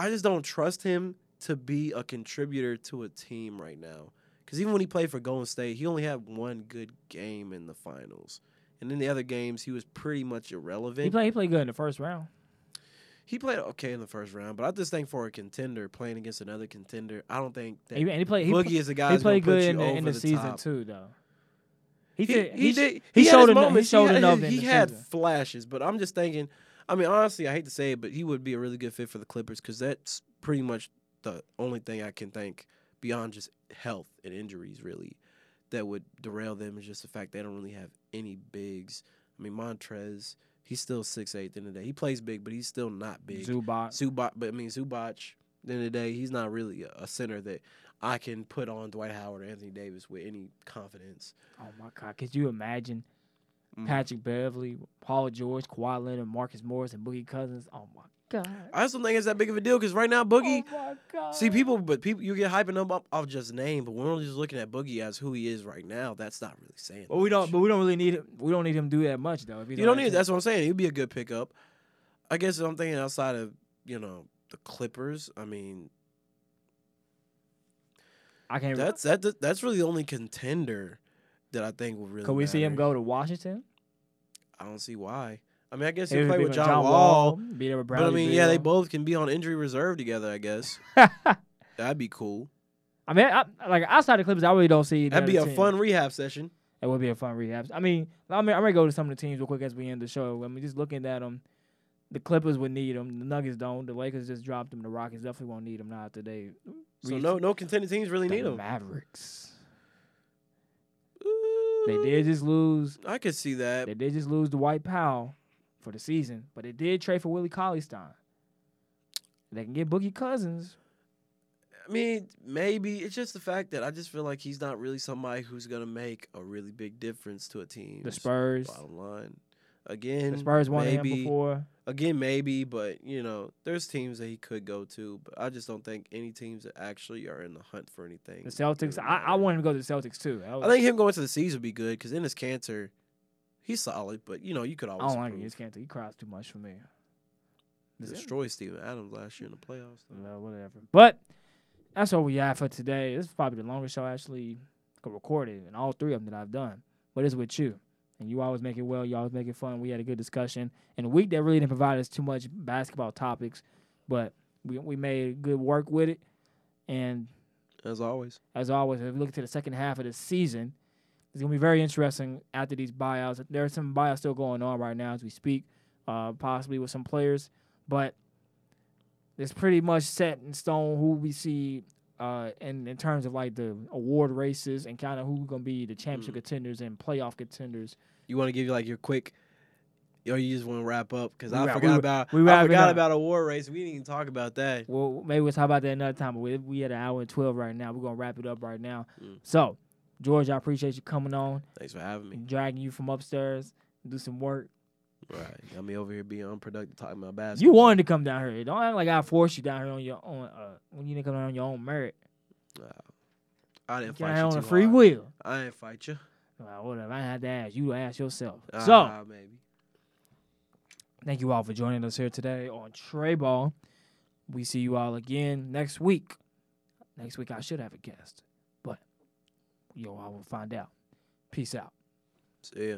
i just don't trust him to be a contributor to a team right now because even when he played for golden state he only had one good game in the finals and in the other games he was pretty much irrelevant He played. He played good in the first round. he played okay in the first round but i just think for a contender playing against another contender i don't think that and he played. He, boogie is a guy he played good in the, in the, the season top. too, though. He, He, did. he, sh- did. He, had showed enough. He showed had, enough. He, in he the had flashes, but I'm just thinking. I mean, honestly, I hate to say it, but he would be a really good fit for the Clippers because that's pretty much the only thing I can think beyond just health and injuries. Really, that would derail them is just the fact they don't really have any bigs. I mean, Montrez, he's still six eight. In the day, he plays big, but he's still not big. Zubac. Zubac, but I mean Zubac. At the end of the day, he's not really a, a center that I can put on Dwight Howard or Anthony Davis with any confidence. Oh my God! Could you imagine Mm. Patrick Beverley, Paul George, Kawhi Leonard, Marcus Morris, and Boogie Cousins? Oh my God! I just don't think it's that big of a deal because right now Boogie. Oh my God! See people, but people you get hyping up off just name, but we're only just looking at Boogie as who he is right now, that's not really saying. But we don't. much. But we don't really need him. We don't need him to do that much though. If You don't on need. that That's what I'm saying. He'd be a good pickup. I guess I'm thinking outside of you know the Clippers. I mean. I can't. that's that. That's really the only contender that I think will really. Could we see him go to Washington? I don't see why. I mean, I guess He he'll play with John, Wall, Be there with but I mean, yeah, they both can be on injury reserve together. I guess that'd be cool. I mean, I, like outside the Clippers, I really don't see. That'd be a team. fun rehab session. It would be a fun rehab. I mean, I mean, I'm gonna go to some of the teams real quick as we end the show. I mean, just looking at them, the Clippers would need them. The Nuggets don't. The Lakers just dropped them. The Rockets definitely won't need them now after they. So no, no contending teams really the need him. Mavericks. They mm. did just lose. I could see that. They did just lose Dwight Powell for the season, but they did trade for Willie Cauley Stein. They can get Boogie Cousins. I mean, maybe it's just the fact that I just feel like he's not really somebody who's gonna make a really big difference to a team. The Spurs. Bottom line, again, The Spurs him maybe, before. Again, maybe, but you know, there's teams that he could go to, but I just don't think any teams that actually are in the hunt for anything. The Celtics. I, I want him to go to the Celtics too. That was- I think him going to the Seas would be good because in his cancer, he's solid, but you know, you could always. I don't like improve. him. He can't. He cries too much for me. He Is it? destroyed Steven Adams last year in the playoffs. though. Well, whatever. But that's all we have for today. This is probably the longest show I actually could record it, and all three of them that I've done. But it's with you, and you always make it well. You always make it fun. We had a good discussion in a week that really didn't provide us too much basketball topics, but we we made good work with it. And As always, as always, if we look to the second half of the season, it's gonna be very interesting after these buyouts. There are some buyouts still going on right now as we speak, uh, possibly with some players, but it's pretty much set in stone who we see uh, in in terms of like the award races and kind of who's gonna be the championship Mm. contenders and playoff contenders. you want to give you like your quick. Or you just want to wrap up because I wrap- forgot we- about we I forgot up. about a war race. We didn't even talk about that. Well, maybe we'll talk about that another time. But we we at an hour and twelve right now. We're gonna wrap it up right now. Mm. So, George, I appreciate you coming on Thanks for having me. dragging you from upstairs. Do some work. Right, got me over here being unproductive talking about basketball. You wanted to come down here. Don't act like I forced you down here on your own. Uh, when you didn't come down on your own merit. I didn't came fight you on a free hard. will. I didn't fight you. Well, whatever. I had to ask you to ask yourself. so, Ah, maybe. thank you all for joining us here today on Tre Ball. We see you all again next week. Next week I should have a guest, but yo, I will find out. Peace out. See ya.